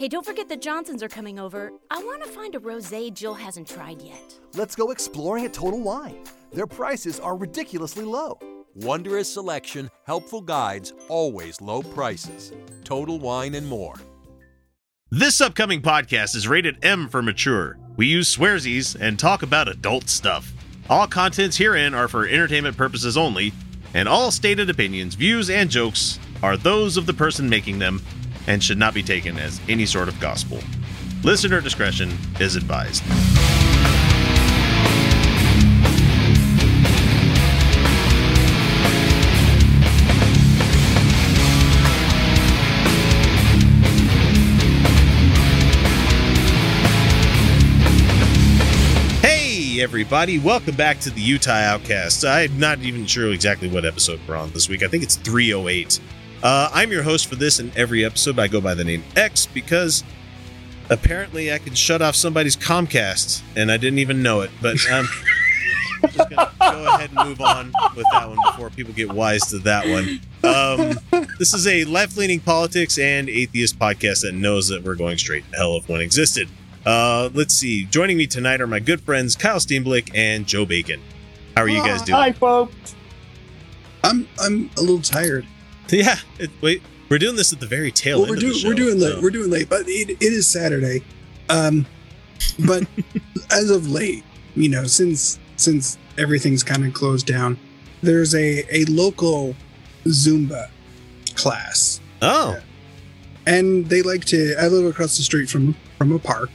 Hey, don't forget the Johnsons are coming over. I want to find a rosé Jill hasn't tried yet. Let's go exploring at Total Wine. Their prices are ridiculously low. Wondrous selection, helpful guides, always low prices. Total Wine and more. This upcoming podcast is rated M for mature. We use swearsies and talk about adult stuff. All contents herein are for entertainment purposes only, and all stated opinions, views, and jokes are those of the person making them and should not be taken as any sort of gospel. Listener discretion is advised. Hey, everybody, welcome back to the Utah Outcast. I'm not even sure exactly what episode we're on this week. I think it's 308. Uh, I'm your host for this and every episode. I go by the name X because apparently I can shut off somebody's Comcast, and I didn't even know it. But um, I'm just gonna go ahead and move on with that one before people get wise to that one. Um, this is a left-leaning politics and atheist podcast that knows that we're going straight to hell if one existed. Uh, let's see. Joining me tonight are my good friends Kyle Steenblick and Joe Bacon. How are you guys doing? Hi, folks. I'm I'm a little tired. Yeah. It, wait, we're doing this at the very tail Well, end we're of the doing show, we're doing late. We're doing late, but it, it is Saturday. Um, but as of late, you know, since since everything's kind of closed down, there's a a local Zumba class, oh, and they like to. I live across the street from from a park,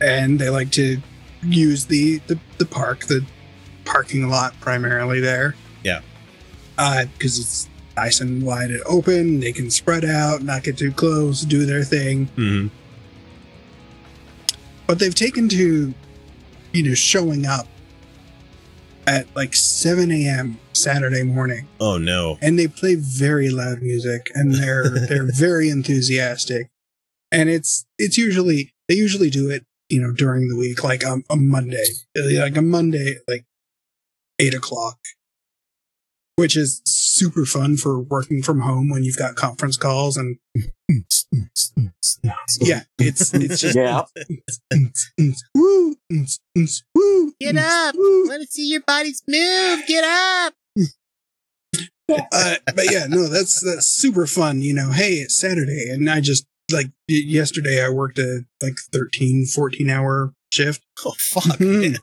and they like to use the the, the park, the parking lot primarily there. Yeah. Uh, because it's nice and wide and open. They can spread out, not get too close, do their thing. mhm. But they've taken to, you know, showing up at like 7 a.m. Saturday morning, oh no. and they play very loud music, and they're they're very enthusiastic, and it's it's usually they usually do it, you know, during the week, like um, a Monday, like a Monday, like eight o'clock, which is super fun for working from home when you've got conference calls and yeah, it's it's just Yeah. woo, woo, Get up! woo. Let us see your bodies move. Get up! Uh, but yeah, no, that's that's super fun. You know, hey, it's Saturday, and I just like y- yesterday I worked a like 13, 14 hour shift. Oh fuck! Mhm.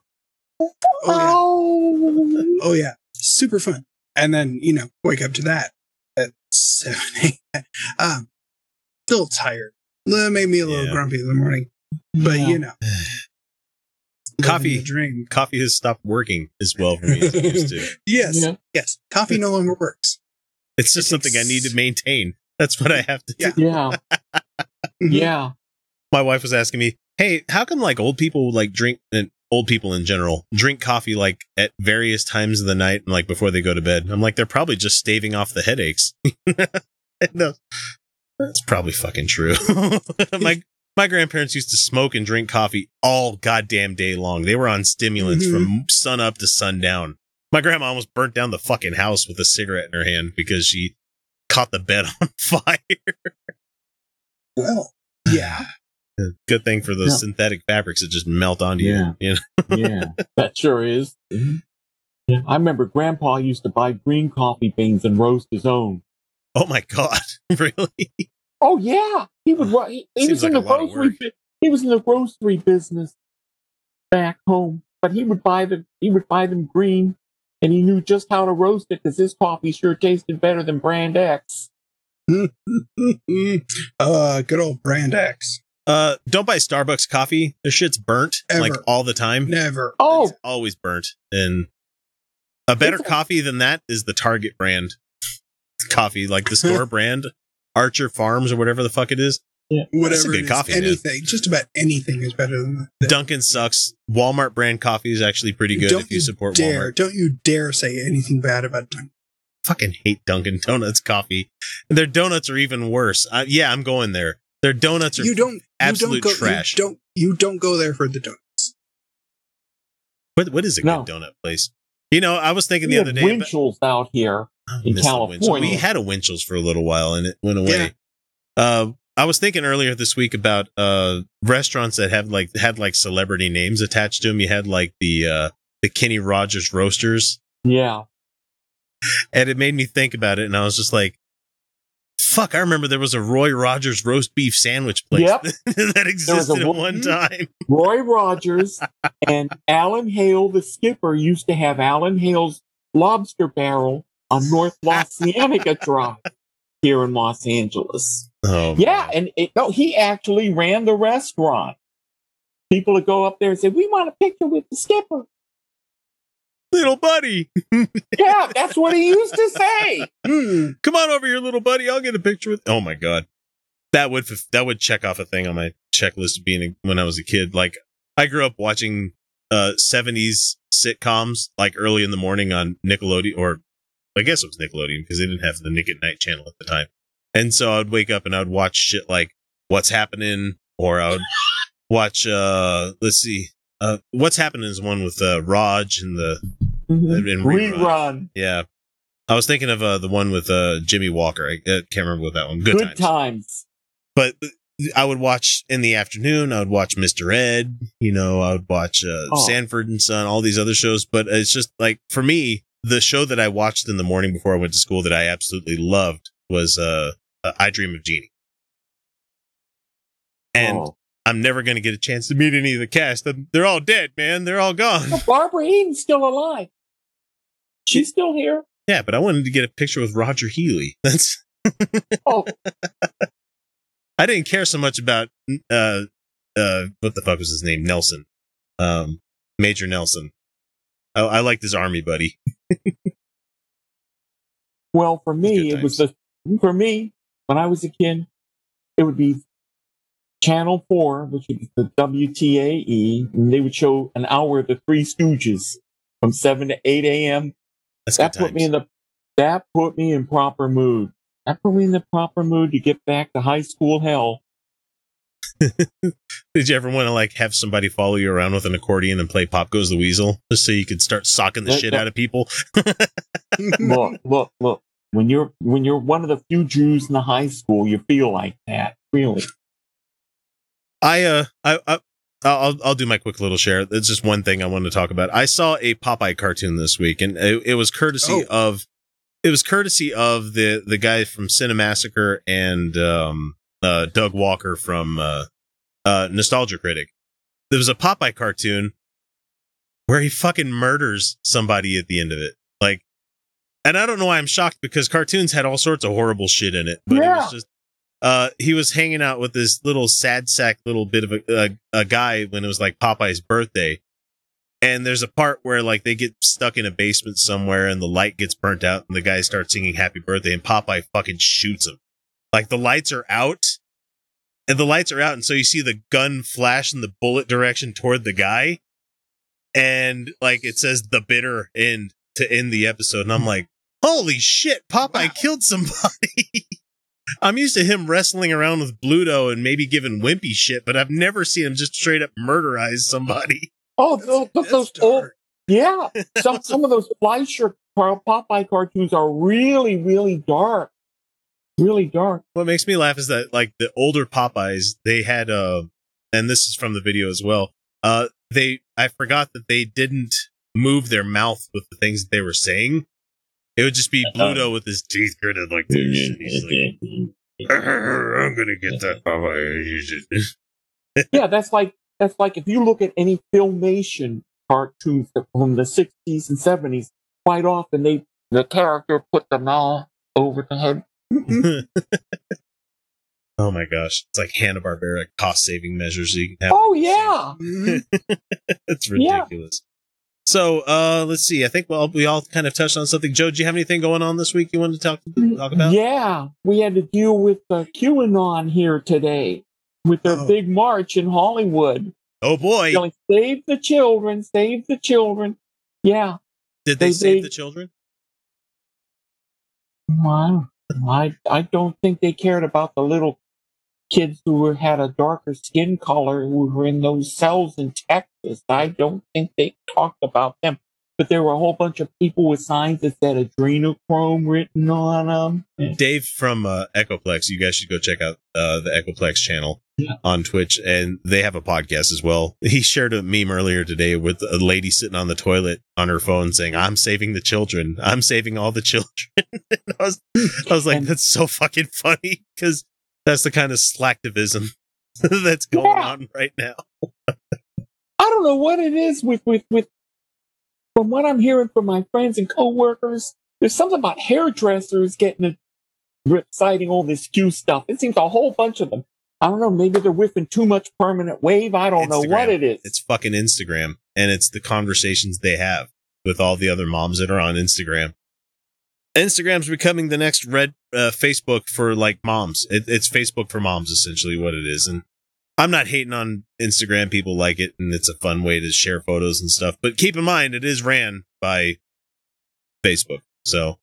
Oh yeah, oh yeah, super fun. And then you know, wake up to that at seven. a.m. Um, still tired. That made me a little Yeah. grumpy in the morning, but Yeah. you know, Coffee. living the dream. Coffee has stopped working as well for me as it used to. Yes, Yeah. yes. Coffee no longer works. It's just something I need to maintain. That's what I have to do. Yeah. Yeah. Mhm. Yeah. My wife was asking me, "Hey, how come like old people like drink and old people in general drink coffee like at various times of the night and like before they go to bed?" I'm like, "They're probably just staving off the headaches." no, that's probably fucking true. my my grandparents used to smoke and drink coffee all goddamn day long. They were on stimulants Mhm. from sun up to sundown. My grandma almost burnt down the fucking house with a cigarette in her hand because she caught the bed on fire. Well, yeah. Good thing for those Yeah. synthetic fabrics that just melt onto Yeah. you. you know? Yeah. that sure is. Yeah. I remember Grandpa used to buy green coffee beans and roast his own. Oh my god, really? Oh yeah, he would. ru- He, he Seems was in like the a lot of grocery. He was in the grocery business back home, but he would buy the he would buy them green, and he knew just how to roast it because his coffee sure tasted better than Brand X. uh, good old brand X. Uh, don't buy Starbucks coffee. Their shit's burnt Ever. like all the time. Never. Oh, It's always burnt. And a better It's coffee than that is the Target brand coffee, like the store brand, Archer Farms or whatever the fuck it is. Whatever. That's a good it is, coffee, man. Anything. Just about anything is better than that. Dunkin' sucks. Walmart brand coffee is actually pretty good Don't if you support dare, Walmart. Don't you dare say anything bad about Dunkin'. Fucking hate Dunkin' Donuts coffee. Their donuts are even worse. Uh, yeah, I'm going there. Their donuts are You don't. Absolute you don't go, trash. You don't. You don't go there for the donuts. What what is a No. good donut place? You know, I was thinking we the other day. about- Winchell's out here. I in miss the Winchell's. California. We had a Winchell's for a little while and it went away. Yeah. Uh, I was thinking earlier this week about uh restaurants that have like had like celebrity names attached to them. You had like the uh the Kenny Rogers Roasters, Yeah. and it made me think about it, and I was just like, "Fuck!" I remember there was a Roy Rogers roast beef sandwich place Yep. that existed at one- time. Roy Rogers and Alan Hale, the skipper, used to have Alan Hale's lobster barrel on North Los Cienega Drive here in Los Angeles. Oh Yeah, and it, no, he actually ran the restaurant. People would go up there and say, "We want a picture with the skipper." Little buddy, Yeah, that's what he used to say. Come on over here, little buddy. I'll get a picture with. Oh my god, that would that would check off a thing on my checklist of being a, when I was a kid. Like I grew up watching uh 70s sitcoms like early in the morning on Nickelodeon, or I guess it was Nickelodeon because they didn't have the Nick at Night channel at the time. And so I'd wake up and I'd watch shit like What's Happening, or I would watch uh let's see. Uh, what's happening is one with uh, Raj and the Mhm. rerun. Rerun. Yeah. I was thinking of uh, the one with uh, Jimmie Walker. I uh, can't remember what that one. Good, Good, times. times. But I would watch in the afternoon. I would watch Mr. Ed. You know, I would watch uh, Oh. Sanford and Son. All these other shows. But it's just like for me, the show that I watched in the morning before I went to school that I absolutely loved was uh, uh, I Dream of Jeannie. And Oh. I'm never going to get a chance to meet any of the cast. They're all dead, man. They're all gone. Well, Barbara Eden's still alive. She's still here. Yeah, but I wanted to get a picture with Roger Healey. That's Oh, I didn't care so much about uh uh what the fuck was his name Nelson, um Major Nelson. I, I liked his army buddy. well, for me, it was the for me when I was a kid, it would be Channel Four, which is the WTAE, and they would show an hour of the Three Stooges from seven to eight a.m. That's That put me in the that put me in proper mood. That put me in the proper mood to get back to high school hell. Did you ever want to like have somebody follow you around with an accordion and play Pop Goes the Weasel just so you could start socking the That- shit that- out of people? look, look, look. When you're when you're one of the few Jews in the high school, you feel like that. Really. I uh I, I I'll I'll do my quick little share. It's just one thing I wanted to talk about. I saw a Popeye cartoon this week, and it, it was courtesy of it was courtesy of the the guy from Cinemassacre and um uh Doug Walker from uh uh Nostalgia Critic. There was a Popeye cartoon where he fucking murders somebody at the end of it. Like and I don't know why I'm shocked because cartoons had all sorts of horrible shit in it, but it was just uh he was hanging out with this little sad sack little bit of a, a a guy when it was like Popeye's birthday. And there's a part where like they get stuck in a basement somewhere and the light gets burnt out and the guy starts singing happy birthday and Popeye fucking shoots him. Like the lights are out and the lights are out and so you see the gun flash in the bullet direction toward the guy and like it says the bitter end to end the episode and I'm like, "Holy shit, Popeye killed somebody." I'm used to him wrestling around with Bluto and maybe giving wimpy shit, but I've never seen him just straight up murderize somebody. Oh, those, That's those old, yeah. Some some of those Fleischer Popeye cartoons are really really dark, really dark. What makes me laugh is that like the older Popeyes, they had uh and this is from the video as well. Uh they I forgot that they didn't move their mouth with the things that they were saying. It would just be Bluto with his teeth gritted like this. and he's like, I'm gonna get that Popeye. yeah, that's like that's like if you look at any filmation cartoons from the sixties and seventies, quite often they the character put the mouth over the head. oh my gosh. It's like Hanna Barbera cost saving measures you can have Oh yeah. It's Yeah. ridiculous. So uh let's see. I think well we all kind of touched on something. Joe, do you have anything going on this week you wanted to talk talk about? Yeah, we had to deal with uh, QAnon here today with their Oh. big march in Hollywood. Oh boy. Save the children, save the children. Yeah, Did they they- save they- the children? I I don't think they cared about the little kids who were, had a darker skin color who were in those cells in Texas. I don't think they talked about them. but there were a whole bunch of people with signs that said adrenochrome written on them. Dave from uh, Echoplex, you guys should go check out uh, the Echoplex channel Yeah. on Twitch, and they have a podcast as well. He shared a meme earlier today with a lady sitting on the toilet on her phone saying, "I'm saving the children. I'm saving all the children." I was, I was like, And- "That's so fucking funny," because that's the kind of slacktivism that's going Yeah. on right now. I don't know what it is with with with. From what I'm hearing from my friends and coworkers, there's something about hairdressers getting a, citing all this Q stuff. It seems a whole bunch of them. I don't know. Maybe they're whiffing too much permanent wave. I don't know what it is. It's fucking Instagram, and it's the conversations they have with all the other moms that are on Instagram. Instagram's becoming the next red uh, Facebook for like moms. It, it's Facebook for moms, essentially what it is. And I'm not hating on Instagram. People like it, and it's a fun way to share photos and stuff. But keep in mind, it is ran by Facebook, so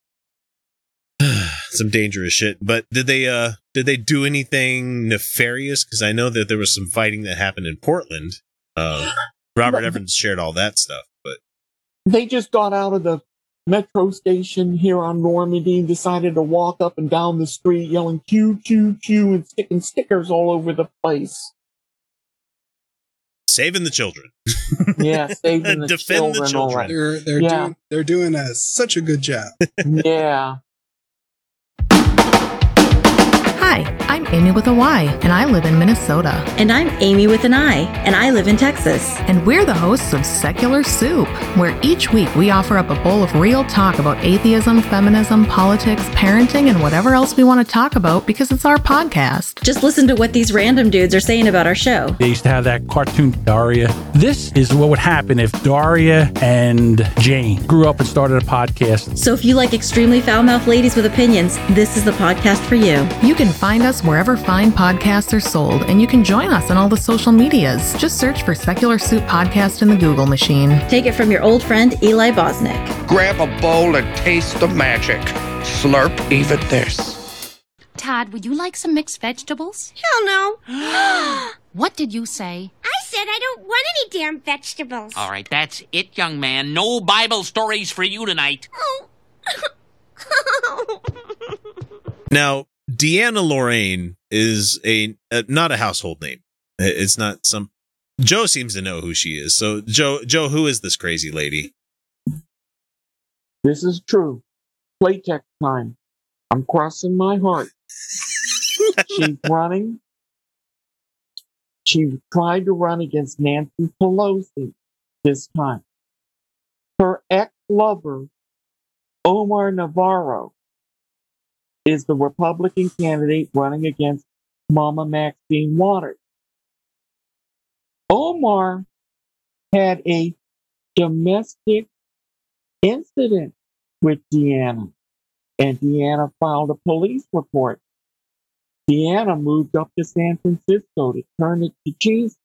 some dangerous shit. But did they uh did they do anything nefarious? Because I know that there was some fighting that happened in Portland. Uh, Robert Evans shared all that stuff, but they just got out of the metro station here on Normandy decided to walk up and down the street yelling Q, Q, Q and sticking stickers all over the place. saving the children. Yeah, saving the Defend children. all children. right. They're they're Yeah. doing they're doing a, such a good job. Yeah. Hi, I'm Amy with a Y, and I live in Minnesota. And I'm Amy with an I, and I live in Texas. And we're the hosts of Secular Soup, where each week we offer up a bowl of real talk about atheism, feminism, politics, parenting, and whatever else we want to talk about because it's our podcast. Just listen to what these random dudes are saying about our show. They used to have that cartoon Daria. This is what would happen if Daria and Jane grew up and started a podcast. So if you like extremely foul mouthed ladies with opinions, this is the podcast for you. You can find us wherever fine podcasts are sold, and you can join us on all the social medias. Just search for Secular Soup Podcast in the Google machine. Take it from your old friend Eli Bosnick. Grab a bowl and taste the magic. Slurp even this. Todd, would you like some mixed vegetables? Hell no. What did you say? I said I don't want any damn vegetables. All right, that's it, young man. No Bible stories for you tonight. Oh. Now, Deanna Lorraine is a uh, not a household name. It's not some. Joe seems to know who she is. So, Joe, Joe, who is this crazy lady? This is true. Playtex time. I'm crossing my heart. She's running. She tried to run against Nancy Pelosi this time. Her ex lover, Omar Navarro, is the Republican candidate running against Mama Maxine Waters. Omar had a domestic incident with Deanna, and Deanna filed a police report. Deanna moved up to San Francisco to turn it to Jesus.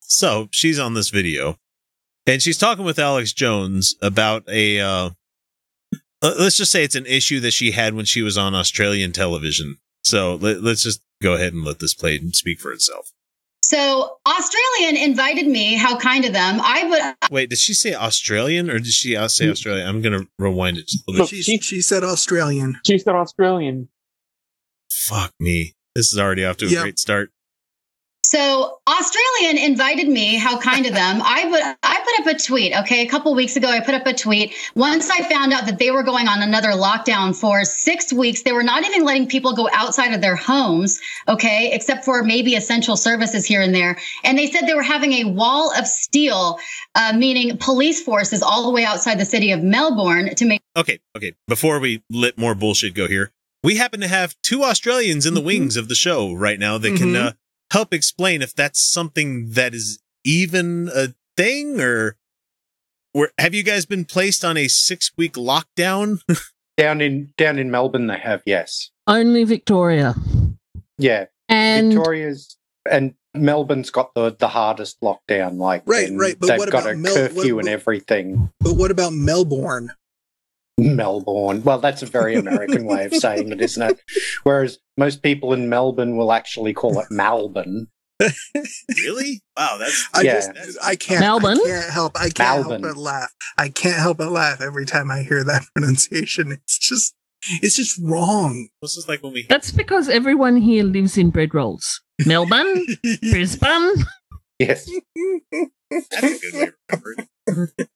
So she's on this video, and she's talking with Alex Jones about a. Uh, let's just say it's an issue that she had when she was on Australian television. So let, let's just go ahead and let this play and speak for itself. So Australian invited me. How kind of them. I would. Wait, did she say Australian or did she uh, say Australia? I'm gonna rewind it a bit. She, she said Australian. She said Australian. Fuck me. This is already off to a Yep. great start. So Australian invited me. How kind of them. I would. I put up a tweet. Okay, a couple weeks ago, I put up a tweet. Once I found out that they were going on another lockdown for six weeks, they were not even letting people go outside of their homes. Okay, except for maybe essential services here and there. And they said they were having a wall of steel, uh, meaning police forces all the way outside the city of Melbourne to make. Okay, okay. Before we let more bullshit go here, we happen to have two Australians in the wings of the show right now that can Mhm. uh, help explain if that's something that is even a thing or. Where, have you guys been placed on a six week lockdown? Down in down in Melbourne, they have yes, Only Victoria. yeah. And Victoria's and Melbourne's got the the hardest lockdown. Like Right, right, but they've what got about a Mel- curfew what- and everything. But what about Melbourne? Melbourne. Well, that's a very American way of saying it, isn't it? Whereas most people in Melbourne will actually call it Malbon. really? Wow, that's I Yeah. just I can't Melbourne? I can't help I can't Melbourne. help but laugh. I can't help but laugh every time I hear that pronunciation. It's just it's just wrong. this is like when we That's because everyone here lives in bread rolls. Melbourne, Brisbane. Yes. that's a good way to remember it.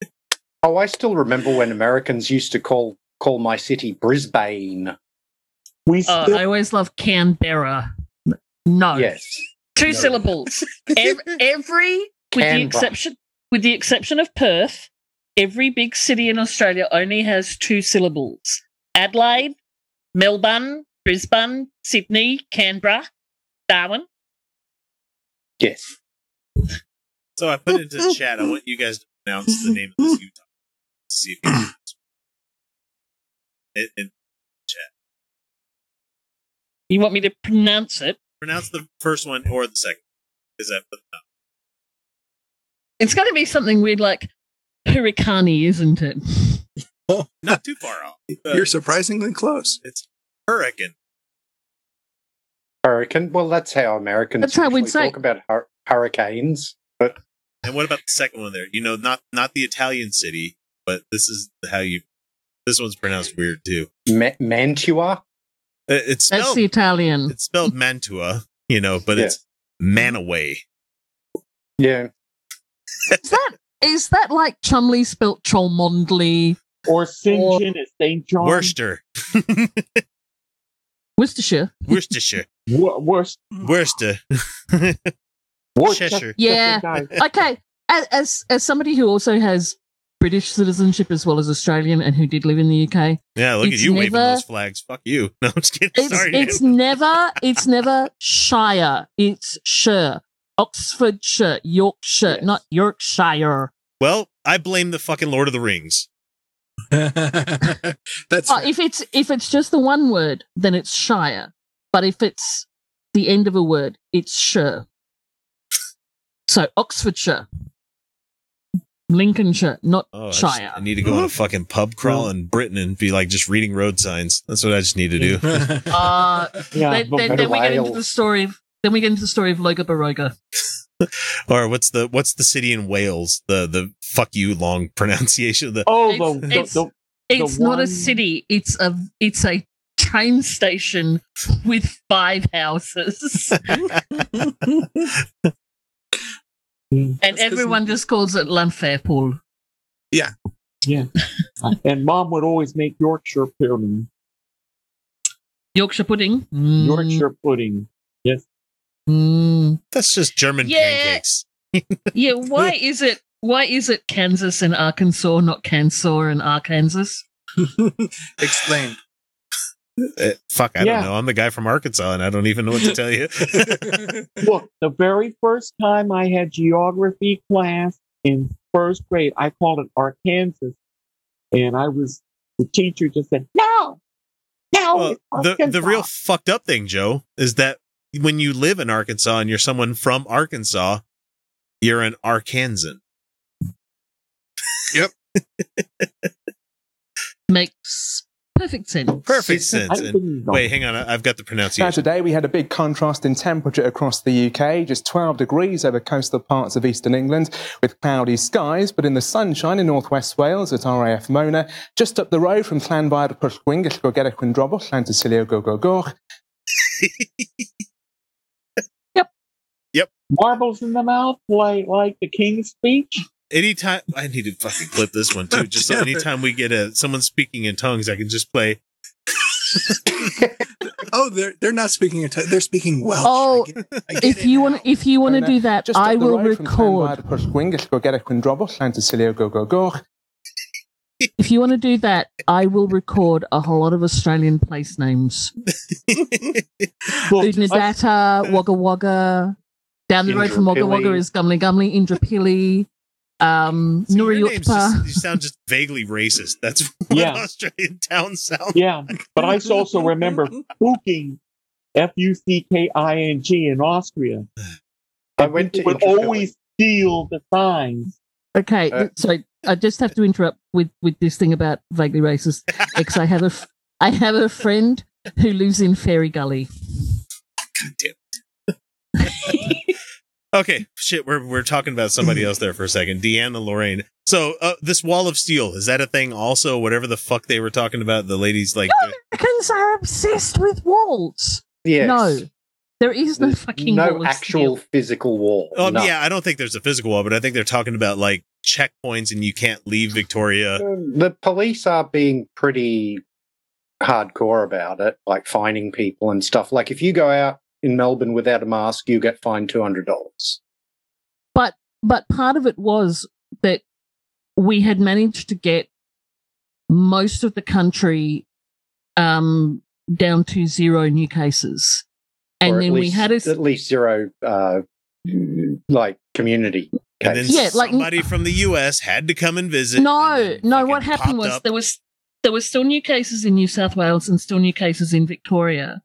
Oh, I still remember when Americans used to call call my city Brisbane. We Uh, I always love Canberra. No, Yes. two syllables. Every, every with the exception with the exception of Perth, every big city in Australia only has two syllables. Adelaide, Melbourne, Brisbane, Sydney, Canberra, Darwin. Yes. So I put into the chat. I want you guys to pronounce the name of this Utah. See if you can. In, in chat. You want me to pronounce it? Pronounce the first one or the second. Because I put them up. It's going to be something weird like Hurricane, isn't it? Oh. Not too far off. You're surprisingly close. it's hurricane. Hurricane. Well, that's how Americans That's how we'd say- talk about hur- hurricanes. But And what about the second one there? You know, not not the Italian city, but this is how you. This one's pronounced weird too. Ma- Mantua. It- It's That's the Italian. it's spelled Mantua, you know, but it's Manaway. Yeah. Is that is that like Chumley spelt Cholmondeley? or St. John at St. John. Worcester, Worcestershire. Worcestershire, Worcester. Worcester, Worcester. Cheshire. Yeah. Okay. As, as as somebody who also has British citizenship as well as Australian and who did live in the UK, Yeah, look It's at you waving those flags. Fuck you. No, I'm just kidding. it's Sorry. it's never it's never Shire. It's Shire. Oxfordshire, Yorkshire, Yes. not Yorkshire. well, I blame the fucking Lord of the Rings. That's Oh, if it's if it's just the one word, then it's Shire. But if it's the end of a word, it's Shire. So Oxfordshire, Lincolnshire, not Oh, I, just- Shire. I need to go on a fucking pub crawl in Britain and be like just reading road signs. That's what I just need to do. Uh, Yeah, then, then, then we get into the story. Of, then we get into the story of Loga Baroga. or what's the what's the city in Wales? The the fuck you long pronunciation of the Oh, It's- the, the, it's- the, It's The not a city. It's a it's a train station with five houses, and That's 'cause- everyone just calls it Llanfairpwll. yeah. Yeah. And mom would always make Yorkshire pudding. Yorkshire pudding. Mm. Yorkshire pudding. Yes. Mm. That's just German Yeah. pancakes. Yeah. Why is it? Why is it Kansas and Arkansas, not Kansas and Arkansas? Explain. Uh, fuck, I Yeah. don't know. I'm the guy from Arkansas, and I don't even know what to tell you. Look, the very first time I had geography class in first grade, I called it Arkansas. And I was, the teacher just said, no, no. well, the the real fucked up thing, Joe, is that when you live in Arkansas and you're someone from Arkansas, you're an Arkansan. Yep. Makes perfect sense. Perfect sense. And- wait, hang on. I- I've got the pronunciation. Now, pronunciation. today we had a big contrast in temperature across the UK, just 12 degrees over coastal parts of eastern England with cloudy skies, but in the sunshine in northwest Wales at RAF Mona, just up the road from Llanfair Pwllgwyn, Gallgo Gerach Windrobol, Llantysilio Gogogoch. Marbles in the mouth, like, like the king's speech. Anytime I need to fucking clip this one too. Just so anytime we get a someone speaking in tongues, I can just play. Oh, they're they're not speaking Ita- they're speaking Welsh. Oh, I get, I get If it you want, if you want to do that, I will record. If you want to do that, I will record a whole lot of Australian place names. Well, Oodnadatta, Wagga Wagga. Down the road from Wagga Wagga is Gumly Gumly, Indooroopilly, um, See, your names just, you sound just vaguely racist. That's what Yeah. Australian towns sound. Yeah, but I also remember Fuking, F U C K I N G in Austria. I went to Would always steal the signs. Okay, Uh, so I just have to interrupt with with this thing about vaguely racist. Because I have a f- I have a friend who lives in Fairy Gully. God damn. Okay, shit, we're we're talking about somebody else there for a second. Deanna Lorraine. So uh, this wall of steel is that a thing? Also, whatever the fuck they were talking about, the ladies like. the- Americans are obsessed with walls. Yes. No, there is no fucking no wall of actual steel. physical wall. Oh no. yeah, I don't think there's a physical wall, but I think they're talking about like checkpoints and you can't leave Victoria. The police are being pretty hardcore about it, like finding people and stuff. Like if you go out in Melbourne without a mask, you get fined two hundred dollars. But but part of it was that we had managed to get most of the country um, down to zero new cases, and then at we had a s- at least zero, uh, like community And then cases. Yeah, like- somebody from the U.S. had to come and visit. no no. What happened was up. there was there were still new cases in New South Wales and still new cases in Victoria,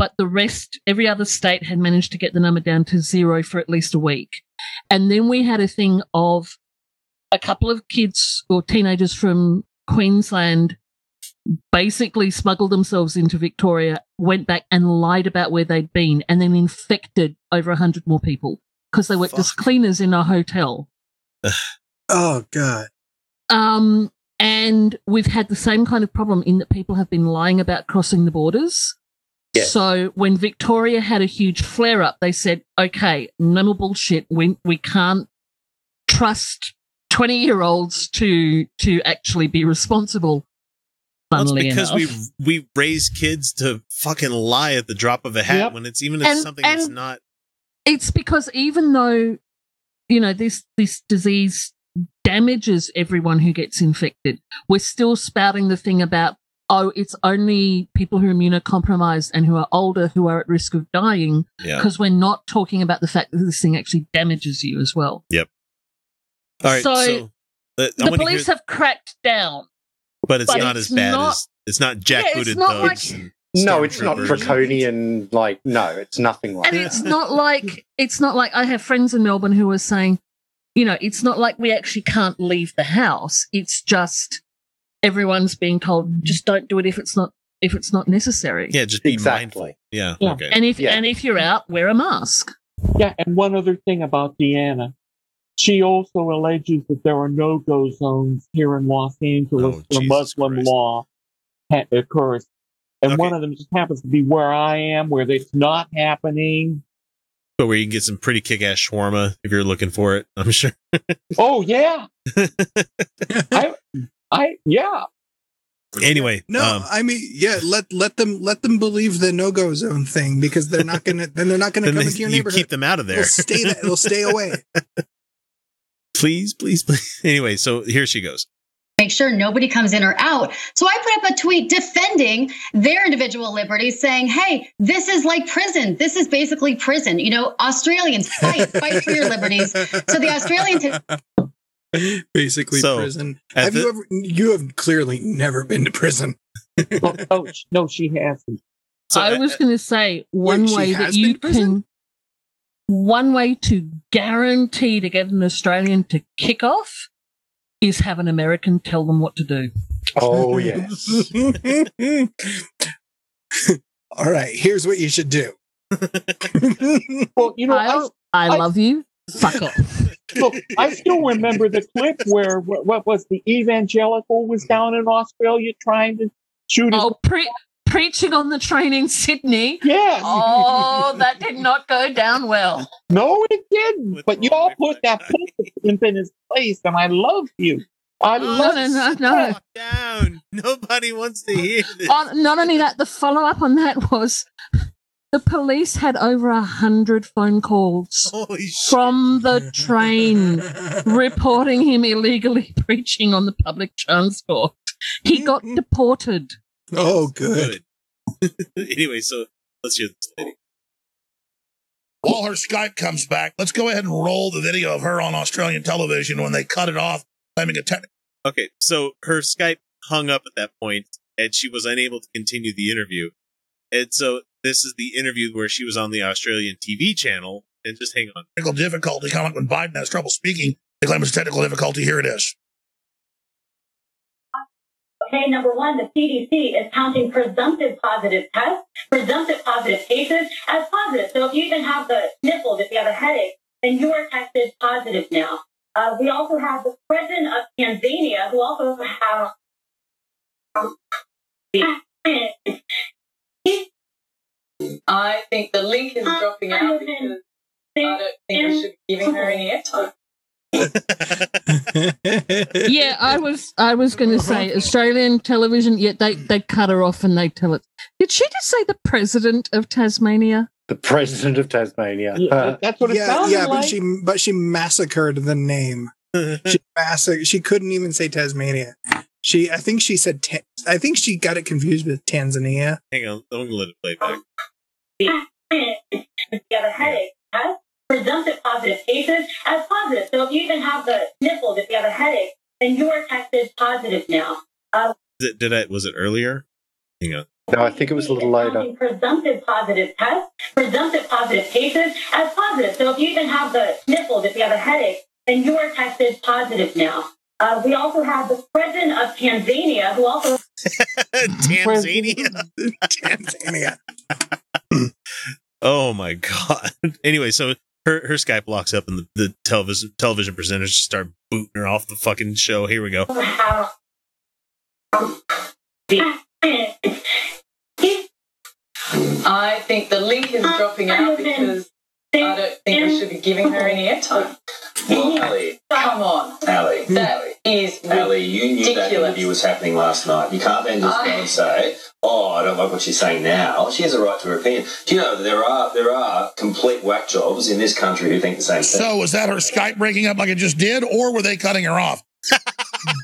but the rest, every other state had managed to get the number down to zero for at least a week, and then we had a thing of a couple of kids or teenagers from Queensland basically smuggled themselves into Victoria, went back and lied about where they'd been, and then infected over 100 more people because they worked as cleaners in a hotel. Oh God. Um, and we've had the same kind of problem in that people have been lying about crossing the borders. So when Victoria had a huge flare up, they said, okay, no more bullshit. We, we can't trust 20 year olds to, to actually be responsible. Well, because enough. we we raise kids to fucking lie at the drop of a hat Yep. when it's even if And- something that's not. it's because even though you know this this disease damages everyone who gets infected we're still spouting the thing about oh it's only people who are immunocompromised and who are older who are at risk of dying Yeah. because we're not talking about the fact that this thing actually damages you as well Yep. All right. So, So, uh, the police hear- have cracked down but it's but not it's as bad not- as it's not jackbooted not thugs. like- No, it's not draconian. Like no, it's nothing like and that. it's not like it's not like I have friends in Melbourne who are saying, you know, it's not like we actually can't leave the house. It's just everyone's being told mm-hmm. just don't do it if it's not if it's not necessary. Yeah, just be Exactly. mindful. Yeah. Yeah. Okay. And if Yeah. and if you're out, wear a mask. Yeah, and one other thing about Deanna. She also alleges that there are no go zones here in Los Angeles Oh, where Muslim Christ. law ha- occurs. And Okay. one of them just happens to be where I am, where it's not happening. but where you can get some pretty kick-ass shawarma if you're looking for it. I'm sure. Oh, yeah. I, I, yeah. anyway, No, um, I mean, yeah, let let them let them believe the no go zone thing because they're not gonna then they're not gonna come they- into your you neighborhood. keep them out of there. They'll stay that they'll stay away. please, please, please. Anyway, so here she goes. make sure nobody comes in or out. So I put up a tweet defending their individual liberties, saying, hey, this is like prison. This is basically prison. You know, Australians fight, fight for your liberties. So the Australians Basically So, prison. Have the- you ever you have clearly never been to prison. Oh, no, sh- no, she hasn't. So, I uh, was going to say one she way that you been to prison? can one way to guarantee to get an Australian to kick off is have an American tell them what to do. Oh yes. All right, here's what you should do. Well, you know, I, I, I I- love you. Fuck off. Look, I still remember the clip where what, what was the evangelical was down in Australia trying to shoot. his- Oh, pre- preaching on the train in Sydney. Yeah. Oh, that did not go down well. No, it didn't. With But you all all put that pimp in his place, and I love you. I No, love no, no, no. Down. Nobody wants to hear this. On, not only that, the follow up on that was the police had over a hundred phone calls from the train reporting him illegally preaching on the public transport. He mm-hmm. got deported. Oh, good. Good. anyway, so let's hear this lady. While her Skype comes back, let's go ahead and roll the video of her on Australian television when they cut it off, claiming a technical. Okay, so her Skype hung up at that point, and she was unable to continue the interview. And so this is the interview where she was on the Australian TV channel. And just hang on. Technical difficulty, comment when Biden has trouble speaking, they claim it's a technical difficulty. Here it is. Okay, number one, the CDC is counting presumptive positive tests, presumptive positive cases as positive. So if you even have the sniffles, if you have a headache, then you are tested positive now. Uh, we also have the president of Tanzania, who also has Um, I think the link is dropping out because I don't think I should be giving her any airtime. yeah, I was I was going to say Australian television. Yet they they cut her off and they tell it. Did she just say the president of Tasmania? The president of Tasmania. Uh, that's what it yeah, yeah, but she but she massacred the name. she massacred. She couldn't even say Tasmania. She, I think she said. Ta- I think she got it confused with Tanzania. Hang on, I'm gonna let it play back. If you have a headache, test presumptive positive cases as positive. So if you even have the sniffles, if you have a headache, then you are tested positive now. Uh, Did, did I? Was it earlier? Hang on. no, I think it was a little later. presumptive positive tests, presumptive positive cases as positive. So if you even have the sniffles, if you have a headache, then you are tested positive now. Uh, we also have the president of Tanzania, who also Tanzania. Tanzania. Oh my god. Anyway, so her her Skype locks up and the, the television television presenters just start booting her off the fucking show. Here we go. I think the link is dropping out because I don't think I should be giving her any airtime. Well, Ali, Come on. Ali, That is Ali, you knew that ridiculous. interview was happening last night. You can't then just go and say, "Oh, I don't like what she's saying now." She has a right to her opinion. Do you know that there are there are complete whack jobs in this country who think the same thing? So was that her Skype breaking up like it just did, or were they cutting her off?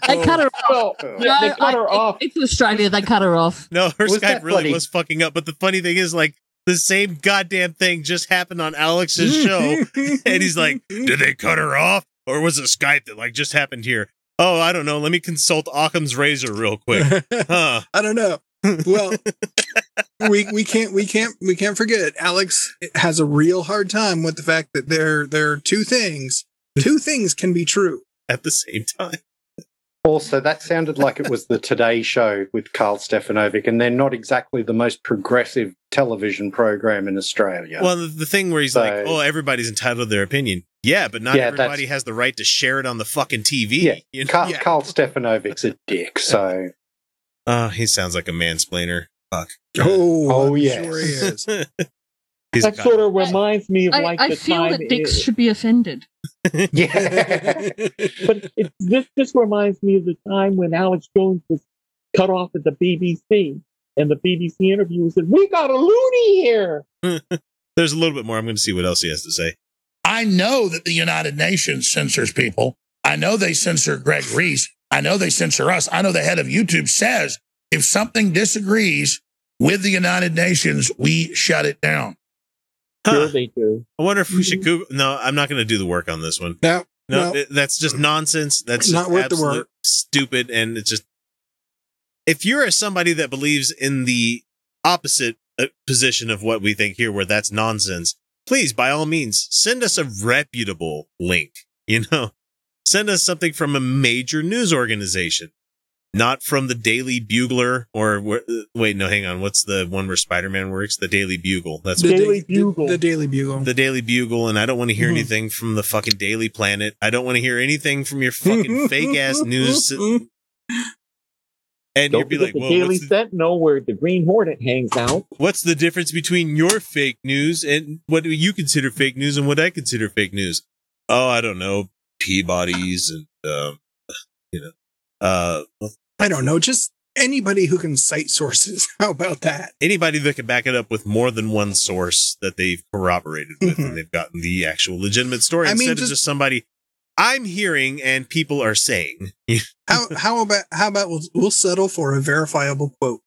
They cut her off. they cut her I- off. It's Australia. They cut her off. No, her Was Skype that really funny? was fucking up. But the funny thing is, like, the same goddamn thing just happened on Alex's show, and he's like, "Did they cut her off, or was it Skype that like just happened here?" Oh, I don't know. Let me consult Occam's razor real quick. Huh? I don't know. Well, we we can't we can't we can't forget Alex has a real hard time with the fact that there there are two things. Two things can be true. At the same time. Also, that sounded like it was the Today Show with Karl Stefanovic, and they're not exactly the most progressive television program in Australia. Well, the, the thing where he's like, "Oh, everybody's entitled to their opinion." Yeah, but not Yeah, everybody has the right to share it on the fucking TV. yeah, you know? Karl, Karl Stefanovic's a dick, so Oh, he sounds like a mansplainer. Fuck. Oh, Oh, I'm yes. sure he is. He's That sort of reminds me of I, like I the feel time. that dicks it- should be offended. yeah. but it, this this reminds me of the time when Alex Jones was cut off at the BBC, and the BBC interviewer said, "We got a loony here." There's a little bit more. I'm going to see what else he has to say. I know that the United Nations censors people. I know they censor Greg Reese. I know they censor us. I know the head of YouTube says if something disagrees with the United Nations, we shut it down. Sure, they do. I wonder if we should Google. No, I'm not going to do the work on this one. No, No, no. that's just nonsense. That's Not just worth the absolute work. Stupid, and it's just. If you're somebody that believes in the opposite uh, position of what we think here, where that's nonsense, please, by all means, send us a reputable link. You know, send us something from a major news organization, not from the Daily Bugler or wait, no, hang on. What's the one where Spider-Man works? The Daily Bugle. That's The what Daily Da- Bugle. The, the Daily Bugle. the Daily Bugle, and I don't want to hear Mhm. anything from the fucking Daily Planet. I don't want to hear anything from your fucking fake ass news. And Don't you'd be like, the Daily what's the, Sentinel, where the Green Hornet hangs out. what's the difference between your fake news and what do you consider fake news and what I consider fake news?" Oh, I don't know, Peabody's and um, you know, uh, I don't know. Just anybody who can cite sources. How about that? anybody that can back it up with more than one source that they've corroborated with and they've gotten the actual legitimate story I mean, instead of just- just somebody I'm hearing and people are saying. How how about how about we'll, we'll settle for a verifiable quote?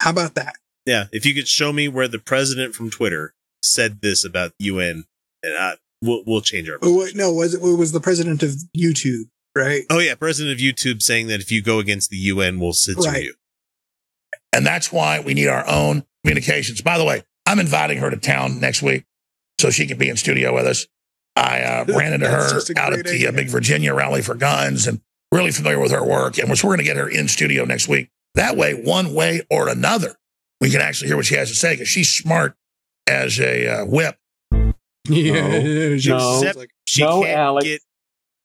How about that? Yeah, if you could show me where the president from Twitter said this about UN, and I, we'll we'll change our. Oh, wait, no, was it was the president of YouTube, right? Oh yeah, president of YouTube saying that if you go against the UN, we'll censor Right. you. And that's why we need our own communications. By the way, I'm inviting her to town next week so she can be in studio with us. I uh, ran into her out at the uh, big Virginia rally for guns and really familiar with her work. And so we're going to get her in studio next week. That way, one way or another, we can actually hear what she has to say because she's smart as a uh, whip. Yeah, she no, was Except like- she no, can't Alex. get.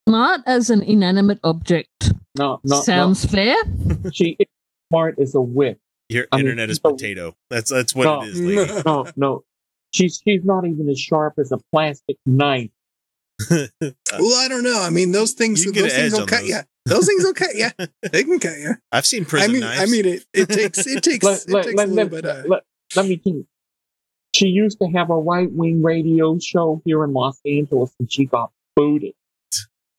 Smart as an inanimate object. No, no, Sounds fair. no. She is smart as a whip. Your I mean, internet is so- potato. That's that's what no, it is, lady. no, no. She's she's not even as sharp as a plastic knife. well, I don't know. I mean, those things, can those things will on cut those. you. Those things will cut you. They can cut you. I've seen I prison mean, knives. I mean, it, it takes it takes Let, it let, takes let, a little let, bit. Of, uh, let, let me tell you. She used to have a right wing radio show here in Los Angeles and she got booted.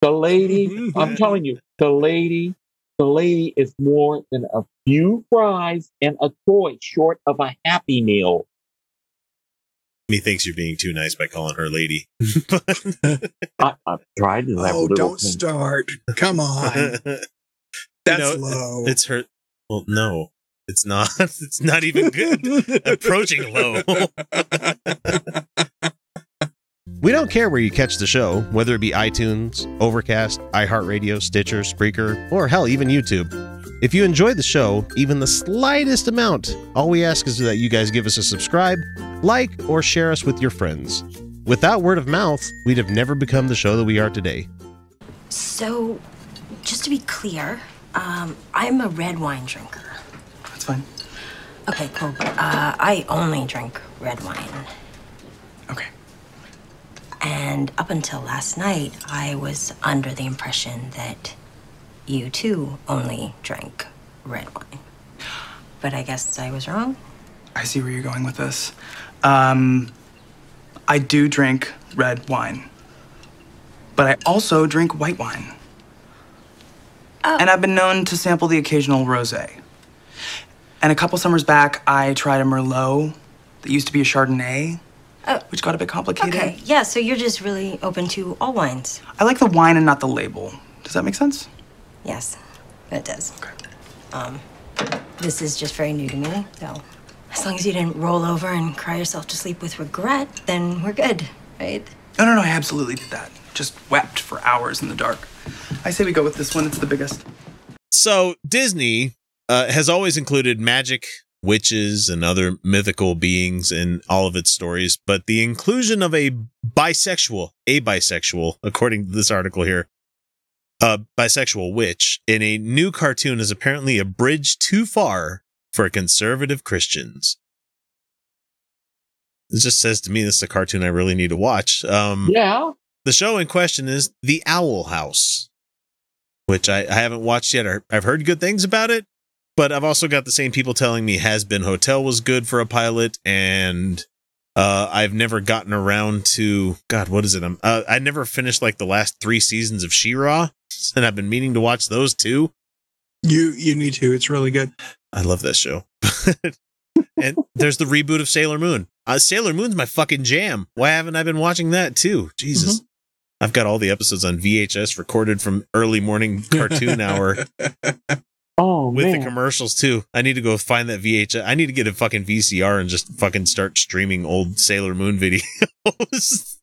The lady, I'm telling you, the lady, the lady is more than a few fries and a toy short of a Happy Meal. he thinks you're being too nice by calling her lady. I, I've tried to have a oh, little don't thing. start! Come on, You that's know, low. It's her. Well, no, it's not. It's not even good. Approaching low. We don't care where you catch the show, whether it be iTunes, Overcast, iHeartRadio, Stitcher, Spreaker, or hell, even YouTube. If you enjoy the show, even the slightest amount, all we ask is that you guys give us a subscribe, like, or share us with your friends. Without word of mouth, we'd have never become the show that we are today. So, just to be clear, um, I'm a red wine drinker. That's fine. Okay, cool. But, uh, I only drink red wine. And up until last night, I was under the impression that you too only drank red wine. But I guess I was wrong. I see where you're going with this. Um, I do drink red wine, but I also drink white wine. And I've been known to sample the occasional rosé. And a couple summers back, I tried a Merlot that used to be a Chardonnay, which got a bit complicated. Okay, yeah, so you're just really open to all wines. I like the wine and not the label. Does that make sense? Yes, it does. Okay. Um, this is just very new to me, so as long as you didn't roll over and cry yourself to sleep with regret, then we're good, right? No, no, no, I absolutely did that. Just wept for hours in the dark. I say we go with this one, it's the biggest. So Disney uh, has always included magic, witches, and other mythical beings in all of its stories, but the inclusion of a bisexual, a bisexual, according to this article here, a bisexual witch in a new cartoon is apparently a bridge too far for conservative Christians. It just says to me this is a cartoon I really need to watch. Um, Yeah. the show in question is The Owl House, which I, I haven't watched yet. I've heard good things about it, but I've also got the same people telling me Hazbin Hotel was good for a pilot, and uh, I've never gotten around to God. What is it? I'm, uh, I never finished like the last three seasons of She-Ra, and I've been meaning to watch those too. You you need to. It's really good. I love that show. and there's the reboot of Sailor Moon. Uh, Sailor Moon's my fucking jam. Why haven't I been watching that too? Jesus. I've got all the episodes on VHS recorded from early morning cartoon hour Oh with man. the commercials too. I need to go find that VHS. I need to get a fucking VCR and just fucking start streaming old Sailor Moon videos.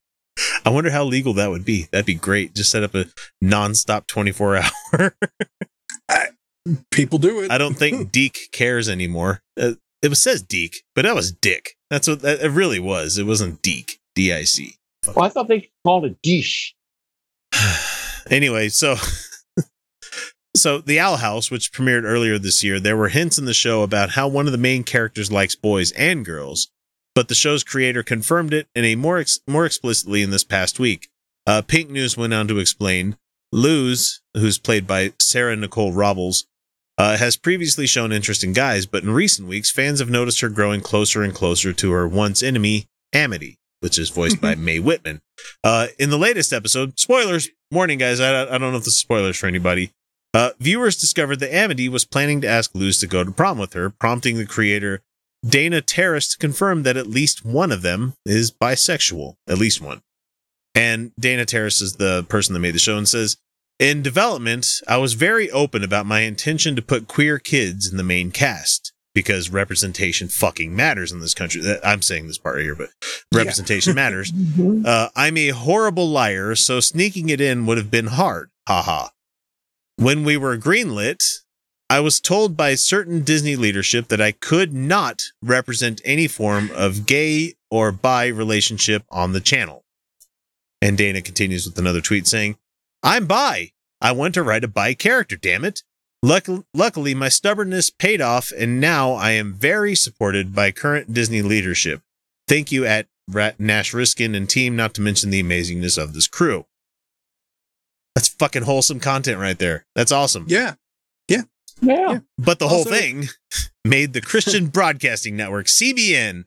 I wonder how legal that would be. That'd be great. Just set up a nonstop 24 hour. People do it. I don't think Deke cares anymore. Uh, it was says Deke, but that was Dick. That's what that, it really was. It wasn't Deke. D I C. Well, I thought they called it dish. Anyway, so so the Owl House, which premiered earlier this year, there were hints in the show about how one of the main characters likes boys and girls, but the show's creator confirmed it in a more ex- more explicitly in this past week. Uh, Pink News went on to explain Luz, who's played by Sarah Nicole Robles, uh, has previously shown interest in guys, but in recent weeks, fans have noticed her growing closer and closer to her once enemy, Amity, which is voiced by Mae Whitman. Uh, in the latest episode, spoilers, warning guys, I, I don't know if this is spoilers for anybody. Uh, viewers discovered that Amity was planning to ask Luz to go to prom with her, prompting the creator Dana Terrace to confirm that at least one of them is bisexual. At least one. And Dana Terrace is the person that made the show and says, in development, I was very open about my intention to put queer kids in the main cast because representation fucking matters in this country. I'm saying this part right here, but representation matters. Uh, I'm a horrible liar, so sneaking it in would have been hard. Haha. When we were greenlit, I was told by certain Disney leadership that I could not represent any form of gay or bi relationship on the channel. And Dana continues with another tweet saying, I'm bi. I want to write a bi character, damn it. Luck- luckily, my stubbornness paid off, and now I am very supported by current Disney leadership. Thank you at Nash Riskin and team, not to mention the amazingness of this crew. That's fucking wholesome content right there. That's awesome. Yeah. Yeah. Yeah. But the whole Also- thing made the Christian Broadcasting Network, CBN,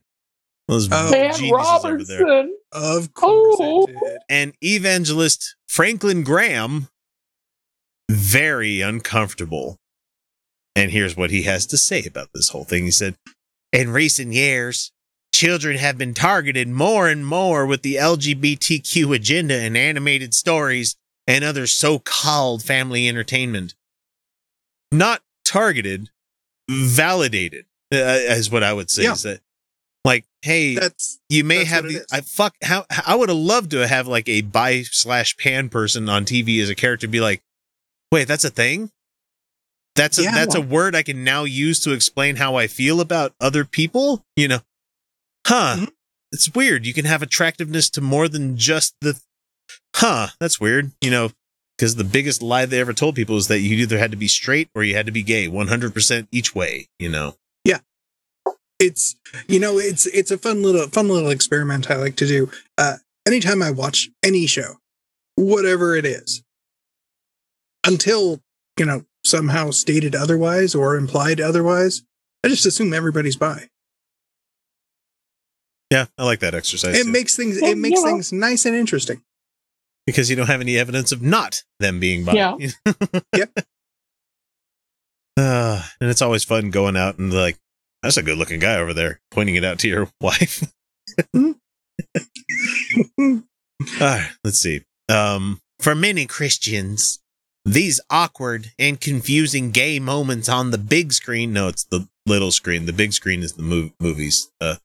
those Oh, Dan geniuses over there, Robertson. Of course Oh. and evangelist Franklin Graham, very uncomfortable. And here's what he has to say about this whole thing. He said, In recent years, children have been targeted more and more with the LGBTQ agenda in animated stories and other so called family entertainment. Not targeted, validated, uh, is what I would say. Yeah. Is that, like, hey, That's you may That's have the. I fuck how I would have loved to have like a bi slash pan person on TV as a character be like, wait, that's a thing. That's a Yeah. that's a word I can now use to explain how I feel about other people. You know, huh? Mhm. It's weird. You can have attractiveness to more than just the. Huh? That's weird. You know, because the biggest lie they ever told people is that you either had to be straight or you had to be gay, one hundred percent each way. You know. Yeah. It's you know it's it's a fun little fun little experiment I like to do. Uh, anytime I watch any show, whatever it is, until you know somehow stated otherwise or implied otherwise, I just assume everybody's bi. Yeah, I like that exercise. It too. makes things Yeah, it makes yeah. things nice and interesting. Because you don't have any evidence of not them being bi. Yeah. Yep. Uh, and it's always fun going out and like, that's a good looking guy over there, pointing it out to your wife. All right, let's see. Um, for many Christians, these awkward and confusing gay moments on the big screen, no, it's the little screen. The big screen is the mov- movies. Uh,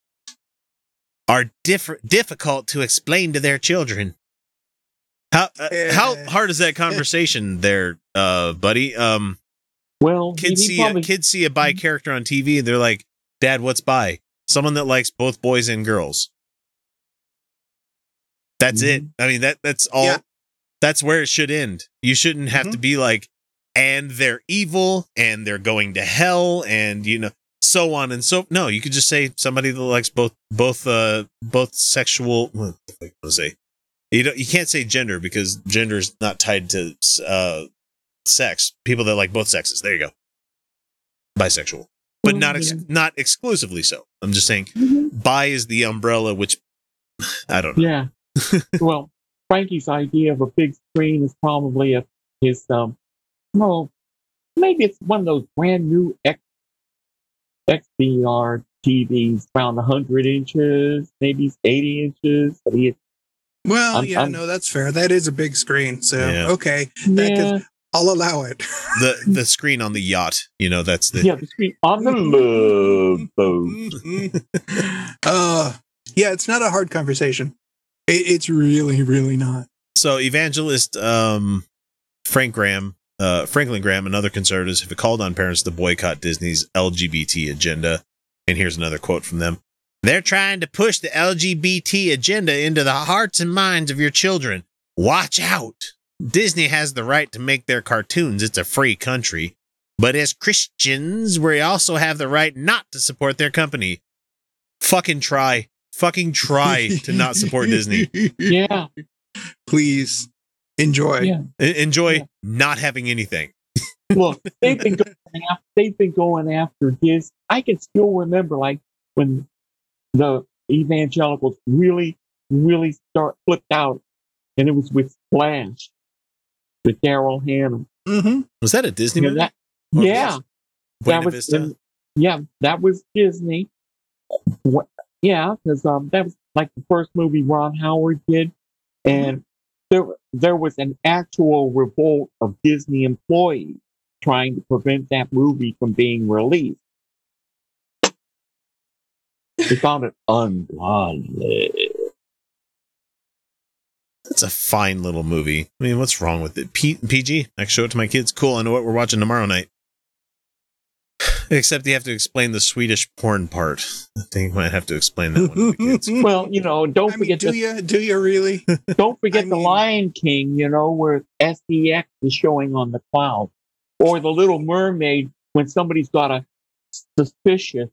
are different, difficult to explain to their children. How uh, how hard is that conversation there, uh, buddy? Um, Well, kids see probably- a kids see a bi character on TV and they're like, "Dad, what's bi? Someone that likes both boys and girls." That's it. I mean that that's all. Yeah. That's where it should end. You shouldn't have to be like, and they're evil and they're going to hell and you know so on and so. No, you could just say somebody that likes both both uh both sexual. What the fuck am I gonna say? You don't. You can't say gender because gender is not tied to uh sex. People that like both sexes. There you go. Bisexual, but not ex- not exclusively so. I'm just saying, bi is the umbrella, which I don't know. Yeah. well, Frankie's idea of a big screen is probably a his um well maybe it's one of those brand new X XDR TVs around hundred inches, maybe it's eighty inches. But he Well, I'm- yeah, I'm- no, that's fair. That is a big screen, so Yeah. okay, that Yeah. could, I'll allow it. the the screen on the yacht. You know, that's the yeah, the screen on the love boat. uh, yeah, it's not a hard conversation. It, it's really, really not. So evangelist um, Frank Graham, uh, Franklin Graham, and other conservatives have called on parents to boycott Disney's LGBT agenda. And here's another quote from them: "They're trying to push the LGBT agenda into the hearts and minds of your children. Watch out! Disney has the right to make their cartoons. It's a free country." But as Christians, we also have the right not to support their company. Fucking try. Fucking try to not support Disney. Yeah. Please enjoy. Yeah. Enjoy not having anything. Look, they've been going after, they've been going after this. I can still remember like when the evangelicals really, really start flipped out, and it was with Splash, with Daryl Hannah. Mm-hmm. Was that a Disney movie? that- yeah, that was in- yeah, that was Disney. What, yeah, because um, that was like the first movie Ron Howard did, and there there was an actual revolt of Disney employees trying to prevent that movie from being released. They found it ungodly. That's a fine little movie. I mean, what's wrong with it? P- PG? I can show it to my kids. Cool. I know what we're watching tomorrow night. Except you have to explain the Swedish porn part. I think you might have to explain that one to the kids. well, you know, don't I mean, forget do the, you do you really? don't forget I the mean- Lion King. You know where SDX is showing on the cloud, or the Little Mermaid when somebody's got a suspicious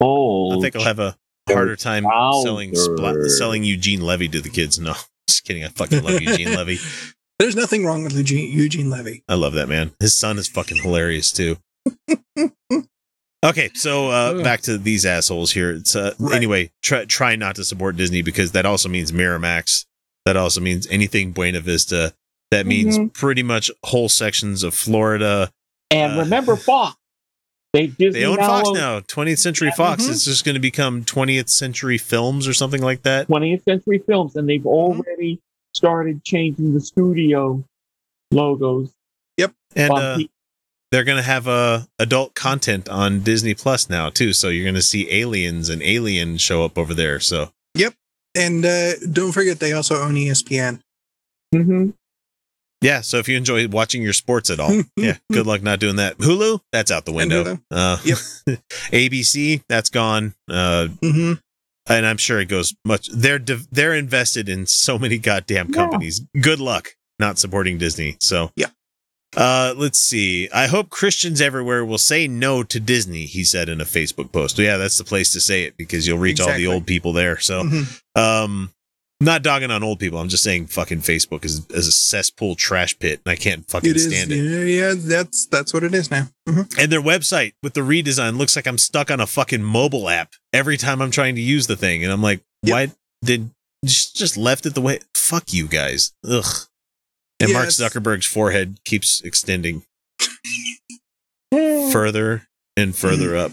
bulge. I think I'll have a harder time selling spla- Trouser. selling Eugene Levy to the kids. No, just kidding. I fucking love Eugene Levy. There's nothing wrong with Eugene, Eugene Levy. I love that man. His son is fucking hilarious too. okay, so uh, back to these assholes here. It's uh, anyway. Try try not to support Disney because that also means Miramax. That also means anything Buena Vista. That means Mhm. pretty much whole sections of Florida. And Uh, remember Fox. They Disney They own Fox owns now. 20th Century Fox. Mhm. It's just going to become 20th Century Films or something like that. 20th Century Films, and they've Mm-hmm. already started changing the studio logos. Yep. And uh, he- they're going to have uh, adult content on Disney Plus now too. So you're going to see aliens and Alien show up over there. So Yep. And uh, don't forget, they also own ESPN. Mm-hmm. Yeah. So if you enjoy watching your sports at all, yeah, good luck not doing that. Hulu, that's out the window. Uh, Yep. ABC, that's gone. Uh, Mm-hmm. and I'm sure it goes much. They're div- they're invested in so many goddamn companies. Good luck not supporting Disney. So Yeah. Uh, let's see. I hope Christians everywhere will say no to Disney. He said in a Facebook post. Yeah, that's the place to say it because you'll reach all the old people there. So, Mhm. um, not dogging on old people. I'm just saying fucking Facebook is, is a cesspool trash pit, and I can't fucking It is. stand it. Yeah, yeah, that's that's what it is now. Mhm. And their website with the redesign looks like I'm stuck on a fucking mobile app every time I'm trying to use the thing. And I'm like, why did just, just left it the way? Fuck you guys. Ugh. And Yeah, Mark Zuckerberg's forehead keeps extending further and further up.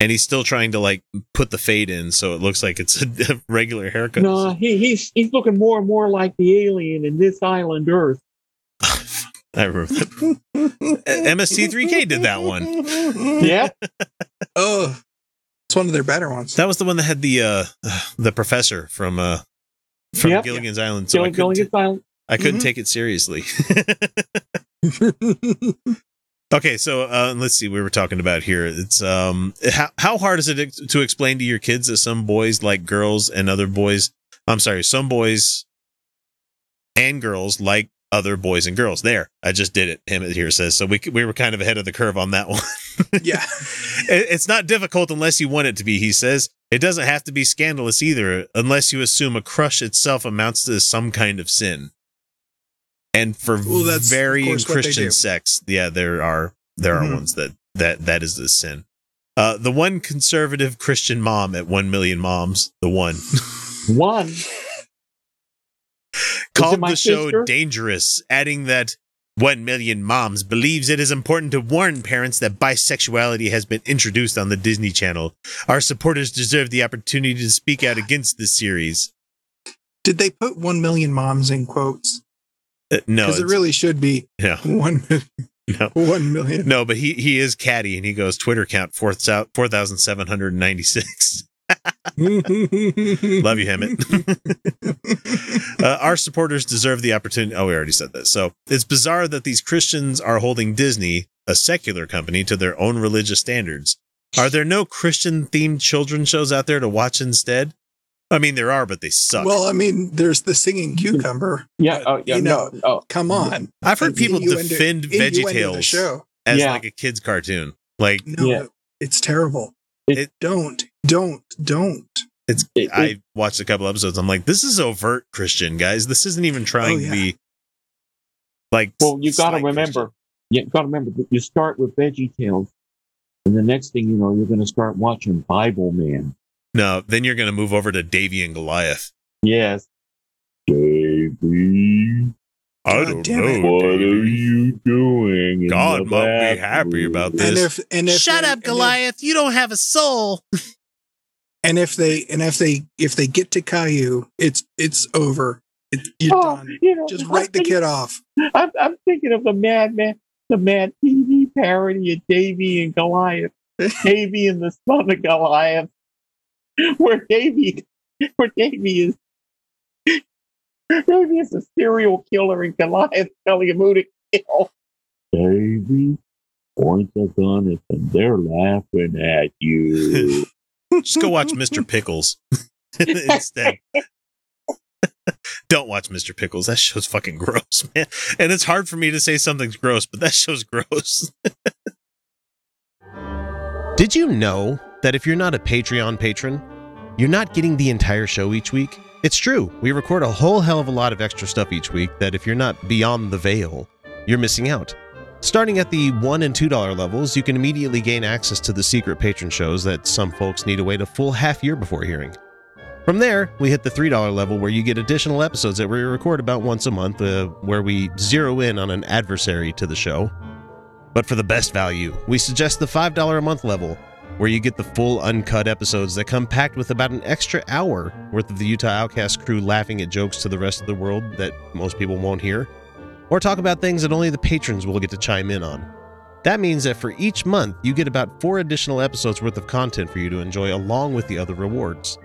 And he's still trying to like put the fade in so it looks like it's a, a regular haircut. No, he, he's he's looking more and more like the alien in this island Earth. I remember that. MST3K did that one. Yeah. oh, it's one of their better ones. That was the one that had the uh the professor from uh from Yep. Gilligan's Island. So I couldn't, Gilligan's Island. I couldn't Mhm. take it seriously. Okay, so uh, let's see. We were talking about here. It's um, how how hard is it to explain to your kids that some boys like girls and other boys? I'm sorry, some boys and girls like other boys and girls. There, I just did it. Him here says so. We we were kind of ahead of the curve on that one. yeah. It- It's not difficult unless you want it to be, he says. It doesn't have to be scandalous either, unless you assume a crush itself amounts to some kind of sin. And for Well, that's, varying course, what they Christian sects, yeah, there are there are Mhm. ones that that that is the sin. Uh, the one conservative Christian mom at one million moms, the one One. called the show sister? dangerous, adding that one million moms believes it is important to warn parents that bisexuality has been introduced on the Disney Channel. Our supporters deserve the opportunity to speak out against this series. Did they put one million moms in quotes? Uh, no, Because it really should be no, one million. no, One million. no. But he he is catty, and he goes Twitter count four thousand seven hundred ninety six. Love you, Hammett. uh, our supporters deserve the opportunity. Oh, we already said this. So it's bizarre that these Christians are holding Disney, a secular company, to their own religious standards. Are there no Christian themed children's shows out there to watch instead? I mean, there are, but they suck. Well, I mean, there's the singing hmm. cucumber. Yeah. Oh, yeah. you know, no. Oh. come hmm. on. I've heard It's people innuendo- defend innuendo the VeggieTales show. as Yeah. like a kid's cartoon. Like No, Yeah. it's terrible. It- don't, don't, don't. it's. It- I watched a couple episodes. I'm like, this is overt Christian, guys. This isn't even trying Oh, yeah. to be like. Well, you got to slight remember. You got to remember. You start with Veggie Tales, and the next thing you know, you're going to start watching Bible Man. No, then you're going to move over to Davey and Goliath. Yes. Davey, I God don't damn it. know. what are you doing? God the might be happy about bathroom? this. And if and if Shut they- up, and if- Goliath. You don't have a soul. And if they and if they if they get to Caillou, it's it's over. It, you're Oh, done. you know, Just I'm write the thinking- kid off. I'm, I'm thinking of the madman, the Mad TV parody of Davey and Goliath, Davey and the son of Goliath, where Davey, where Davey is, Davey is a serial killer and Goliath telling him who to kill. Davey, point a gun at them. They're laughing at you. Just go watch Mr. Pickles instead. Don't watch Mr. Pickles. That show's fucking gross, man. And it's hard for me to say something's gross, but that show's gross. Did you know that if you're not a Patreon patron, you're not getting the entire show each week? It's true. We record a whole hell of a lot of extra stuff each week that if you're not beyond the veil, you're missing out. Starting at the $1 and $2 levels, you can immediately gain access to the secret patron shows that some folks need to wait a full half year before hearing. From there, we hit the $3 level where you get additional episodes that we record about once a month, uh, where we zero in on an adversary to the show. But for the best value, we suggest the $5 a month level, where you get the full uncut episodes that come packed with about an extra hour worth of the Utah Outcast crew laughing at jokes to the rest of the world that most people won't hear, or talk about things that only the patrons will get to chime in on. That means that for each month, you get about four additional episodes worth of content for you to enjoy along with the other rewards.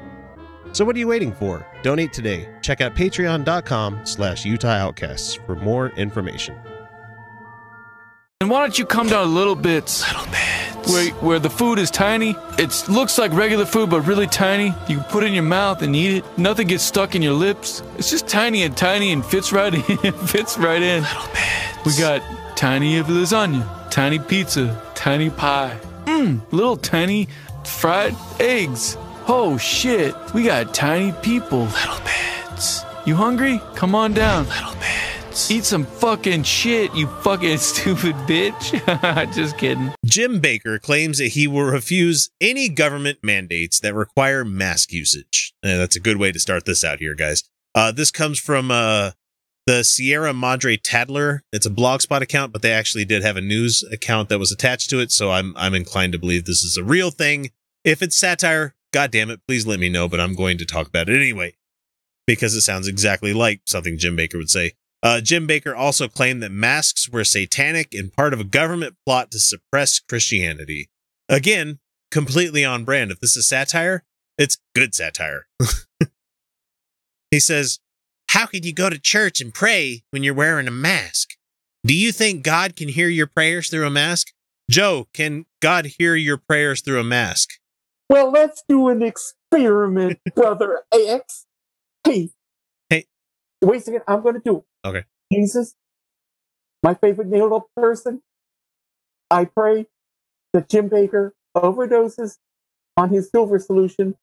So what are you waiting for? Donate today. Check out patreon.com slash Utah Outcasts for more information. And why don't you come down a little bit? Little bit. Where, where the food is tiny. It looks like regular food, but really tiny. You can put it in your mouth and eat it. Nothing gets stuck in your lips. It's just tiny and tiny and fits right in. fits right in. Little bits. We got tiny of lasagna, tiny pizza, tiny pie. Mmm, little tiny fried eggs. Oh shit, we got tiny people. Little bits. You hungry? Come on down. Little bits. Eat some fucking shit, you fucking stupid bitch. Just kidding. Jim Bakker claims that he will refuse any government mandates that require mask usage. Uh, that's a good way to start this out here, guys. Uh, this comes from uh, the Sierra Madre Tattler. It's a blogspot account, but they actually did have a news account that was attached to it, so I'm I'm inclined to believe this is a real thing. If it's satire, God damn it, please let me know, but I'm going to talk about it anyway because it sounds exactly like something Jim Bakker would say. Uh, Jim Bakker also claimed that masks were satanic and part of a government plot to suppress Christianity. Again, completely on brand. If this is satire, it's good satire. he says, How could you go to church and pray when you're wearing a mask? Do you think God can hear your prayers through a mask? Joe, can God hear your prayers through a mask? Well, let's do an experiment, brother X. Hey. Hey. Wait a second. I'm going to do. Okay. Jesus, my favorite nailed up person. I pray that Jim Bakker overdoses on his silver solution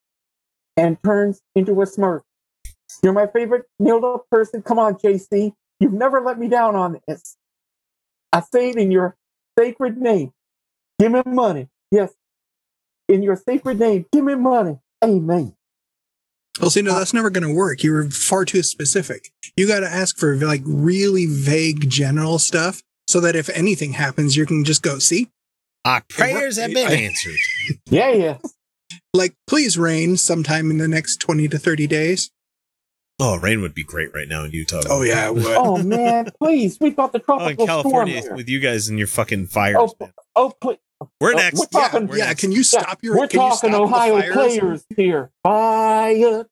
and turns into a smurf. You're my favorite nailed up person. Come on, JC. You've never let me down on this. I say it in your sacred name. Give me money. Yes. In your sacred name, give me money. Amen. Well, see, no, that's never going to work. You were far too specific. You got to ask for like really vague general stuff so that if anything happens, you can just go, see? Ah, Our prayers have been answered. Yeah, yeah. Like, please rain sometime in the next 20 to 30 days. Oh, rain would be great right now in Utah. Oh, yeah, it would. Oh man, please. We've got the Oh, in tropical storm California here. with you guys and your fucking fires. Oh, man. oh, please. We're Oh, next. We're talking, We're yeah, next. can you stop your We're you talking stop Ohio players here. Fire.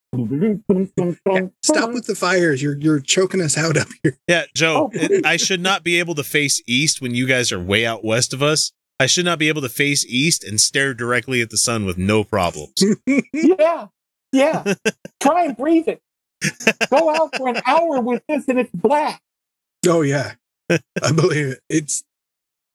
Stop with the fires. You're you're choking us out up here. Yeah, Joe, Oh, it, I should not be able to face east when you guys are way out west of us. I should not be able to face east and stare directly at the sun with no problems. yeah, yeah. Try and breathe it. Go out for an hour with this and it's black. Oh yeah, I believe it. It's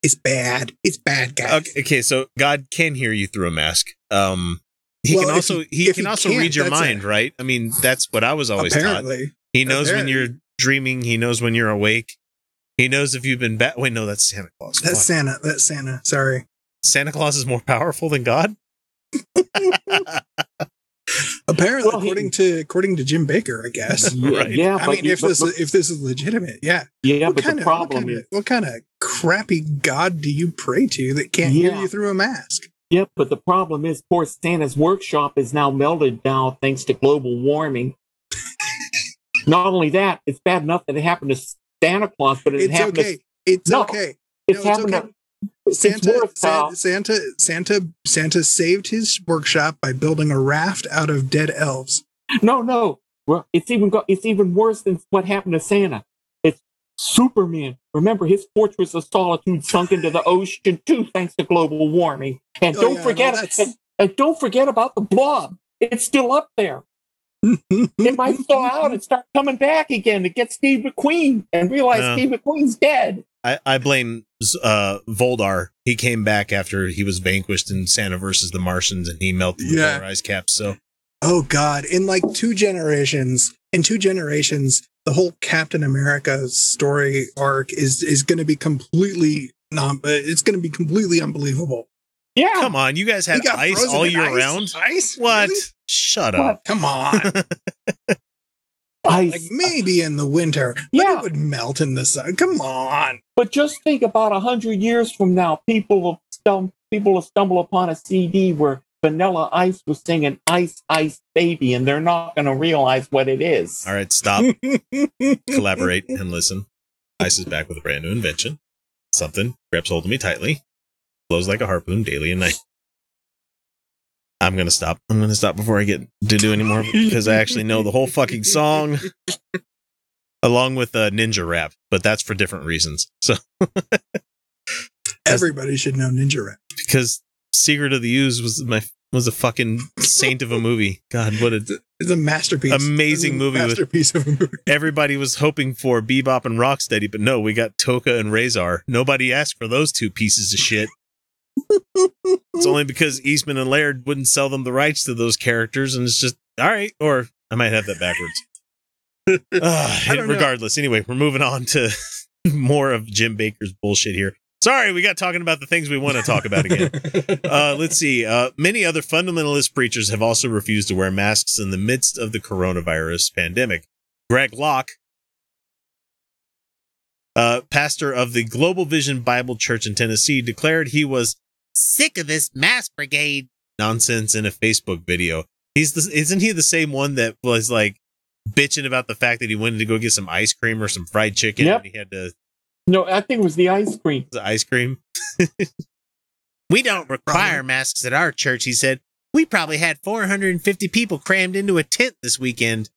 it's bad. It's bad, guys. Okay, okay, so God can hear you through a mask. Um, he Well, can also he- he, can he also read your mind, right? I mean, that's what I was always taught. Apparently, He knows when you're dreaming. He knows when you're awake. He knows if you've been bad. Wait, no, that's Santa Claus. that's. Santa. That's Santa. Sorry. Santa Claus is more powerful than God. Apparently, Well, he- according to according to Jim Bakker, I guess. Yeah, Right. yeah, I but, mean, if but- this but- is, if this is legitimate, yeah. yeah, what but kind the of what problem kind is, of what kind of crappy god do you pray to that can't hear you through a mask? Yep, but the problem is, poor Santa's workshop is now melted down thanks to global warming. Not only that, it's bad enough that it happened to Santa Claus, but it It's happened okay. to It's No, okay. it's No, it's happened okay. to it's Santa. Santa, Santa, Santa, Santa saved his workshop by building a raft out of dead elves. No, no. Well, it's even go- it's even worse than what happened to Santa. It's Superman. Remember, his fortress of solitude sunk into the ocean too, thanks to global warming. And Oh, don't yeah, forget, that's- and, and don't forget about the blob. It's still up there. it might thaw out and start coming back again to get Steve McQueen and realize No. Steve McQueen's dead. I, I blame uh, Voldar. He came back after he was vanquished in Santa versus the Martians, and he melted the Yeah. polar ice cap. So Oh God! In like two generations, in two generations, the whole Captain America story arc is is going to be completely non. uh, It's going to be completely unbelievable. Yeah. come on, you guys had ice all year ice? round. Ice? What? Really? Shut What? up. Come on. Ice. like maybe in the winter, but Yeah. it would melt in the sun. Come on. But just think about a hundred years from now, people will stum- people will stumble upon a CD where Vanilla Ice was singing "Ice Ice Baby," and they're not going to realize what it is. All right, stop. Collaborate and listen. Ice is back with a brand new invention. Something grabs hold of me tightly, blows like a harpoon daily and night. I'm gonna stop. I'm gonna stop before I get to do any more because I actually know the whole fucking song, along with uh, Ninja Rap, but that's for different reasons. So Everybody should know Ninja Rap. because Secret of the Ooze was my was a fucking saint of a movie. God, what a It's a masterpiece. amazing a movie with Masterpiece of a movie. everybody was hoping for Bebop and Rocksteady, but no, we got Tokka and Rahzar. Nobody asked for those two pieces of shit. It's only because Eastman and Laird wouldn't sell them the rights to those characters, and it's just all right. Or I might have that backwards. Know. regardless, anyway, we're moving on to more of Jim Bakker's bullshit here. Sorry, we got talking about the things we want to talk about again. Uh, let's see. Uh, many other fundamentalist preachers have also refused to wear masks in the midst of the coronavirus pandemic. Greg Locke, uh, pastor of the Global Vision Bible Church in Tennessee, declared he was sick of this mass brigade nonsense in a Facebook video. He's the, isn't he the same one that was like bitching about the fact that he wanted to go get some ice cream or some fried chicken Yep. and he had to No, I think it was the ice cream. the ice cream. we don't require masks at our church, he said. We probably had 450 people crammed into a tent this weekend.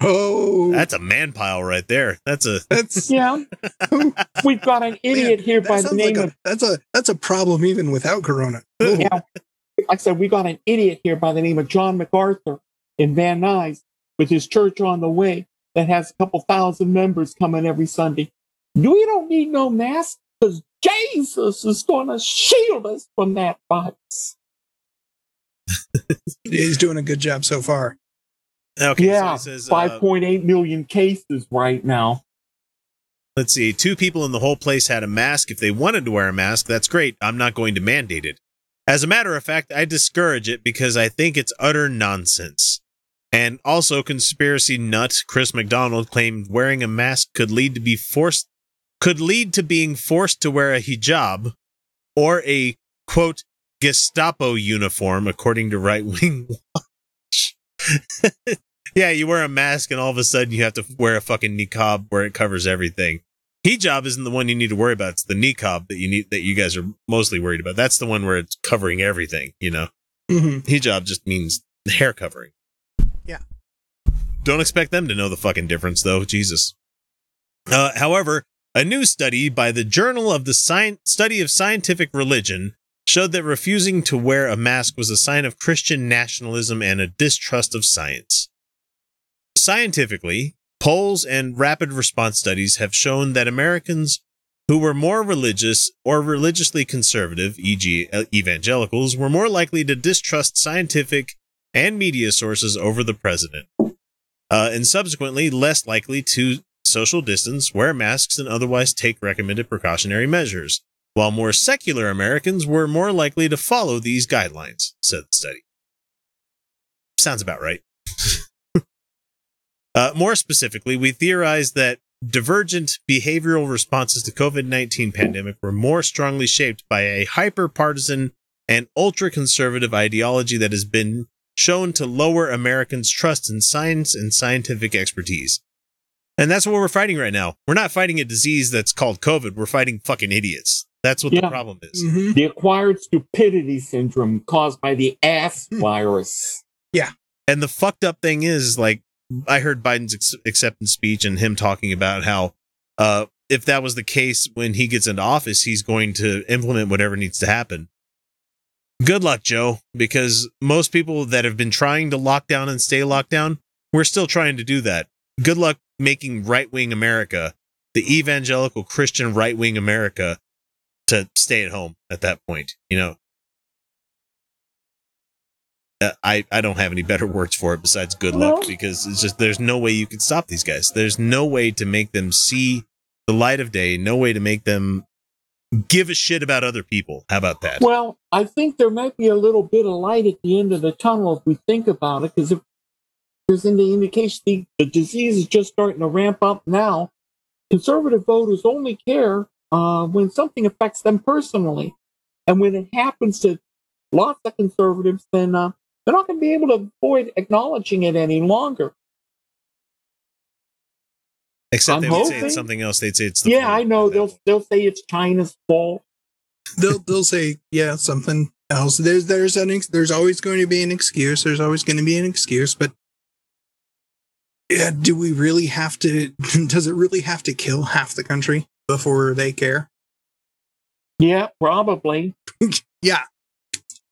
Oh, That's a man pile right there. That's a that's Yeah, we've got an idiot here by the name like a, of that's a that's a problem even without Corona. yeah. Like I said, we got an idiot here by the name of John MacArthur in Van Nuys with his church on the way that has a couple thousand members coming every Sunday. We don't need no mask because Jesus is going to shield us from that virus. He's doing a good job so far. Okay. yeah, So says, uh, 5.8 million cases right now. let's see. Two people in the whole place had a mask. If they wanted to wear a mask, that's great. I'm not going to mandate it. As a matter of fact, I discourage it because I think it's utter nonsense. And also, conspiracy nut Chris McDonald claimed wearing a mask could lead to be forced could lead to being forced to wear a hijab or a quote Gestapo uniform, according to right wing watch. yeah, you wear a mask and all of a sudden you have to wear a fucking niqab where it covers everything. Hijab isn't the one you need to worry about. It's the niqab that you need that you guys are mostly worried about. That's the one where it's covering everything, you know. Mhm. Hijab just means hair covering. Yeah. Don't expect them to know the fucking difference though. Jesus. Uh, however, a new study by the Journal of the Sci- Study of Scientific Religion showed that refusing to wear a mask was a sign of Christian nationalism and a distrust of science. Scientifically, polls and rapid response studies have shown that Americans who were more religious or religiously conservative, e.g., evangelicals, were more likely to distrust scientific and media sources over the president, uh, and subsequently less likely to social distance, wear masks, and otherwise take recommended precautionary measures, while more secular Americans were more likely to follow these guidelines, said the study. Sounds about right. Uh, more specifically, we theorize that divergent behavioral responses to COVID-19 pandemic were more strongly shaped by a hyper-partisan and ultra-conservative ideology that has been shown to lower Americans' trust in science and scientific expertise. And that's what we're fighting right now. We're not fighting a disease that's called COVID. We're fighting fucking idiots. That's what the problem is. The acquired stupidity syndrome caused by the ass virus. Yeah. And the fucked up thing is, like, I heard Biden's ex- acceptance speech and him talking about how uh, if that was the case when he gets into office, he's going to implement whatever needs to happen. Good luck, Joe, because most people that have been trying to lock down and stay locked down, we're still trying to do that. Good luck making right wing America, the evangelical Christian right wing America, to stay at home at that point. You know, I I don't have any better words for it besides good luck because it's just there's no way you can stop these guys. There's no way to make them see the light of day. No way to make them give a shit about other people. How about that? Well, I think there might be a little bit of light at the end of the tunnel if we think about it, because if there's any indication the, the disease is just starting to ramp up now, conservative voters only care uh, when something affects them personally. And when it happens to lots of conservatives, then uh, they're not going to be able to avoid acknowledging it any longer. Except I'm they would say it's something else. They'd say it's the Yeah, I know. They'll they'll say it's China's fault. they'll they'll say yeah something else. There's there's an ex- there's always going to be an excuse. There's always going to be an excuse, but yeah, do we really have to? Does it really have to kill half the country before they care? Yeah, probably. yeah.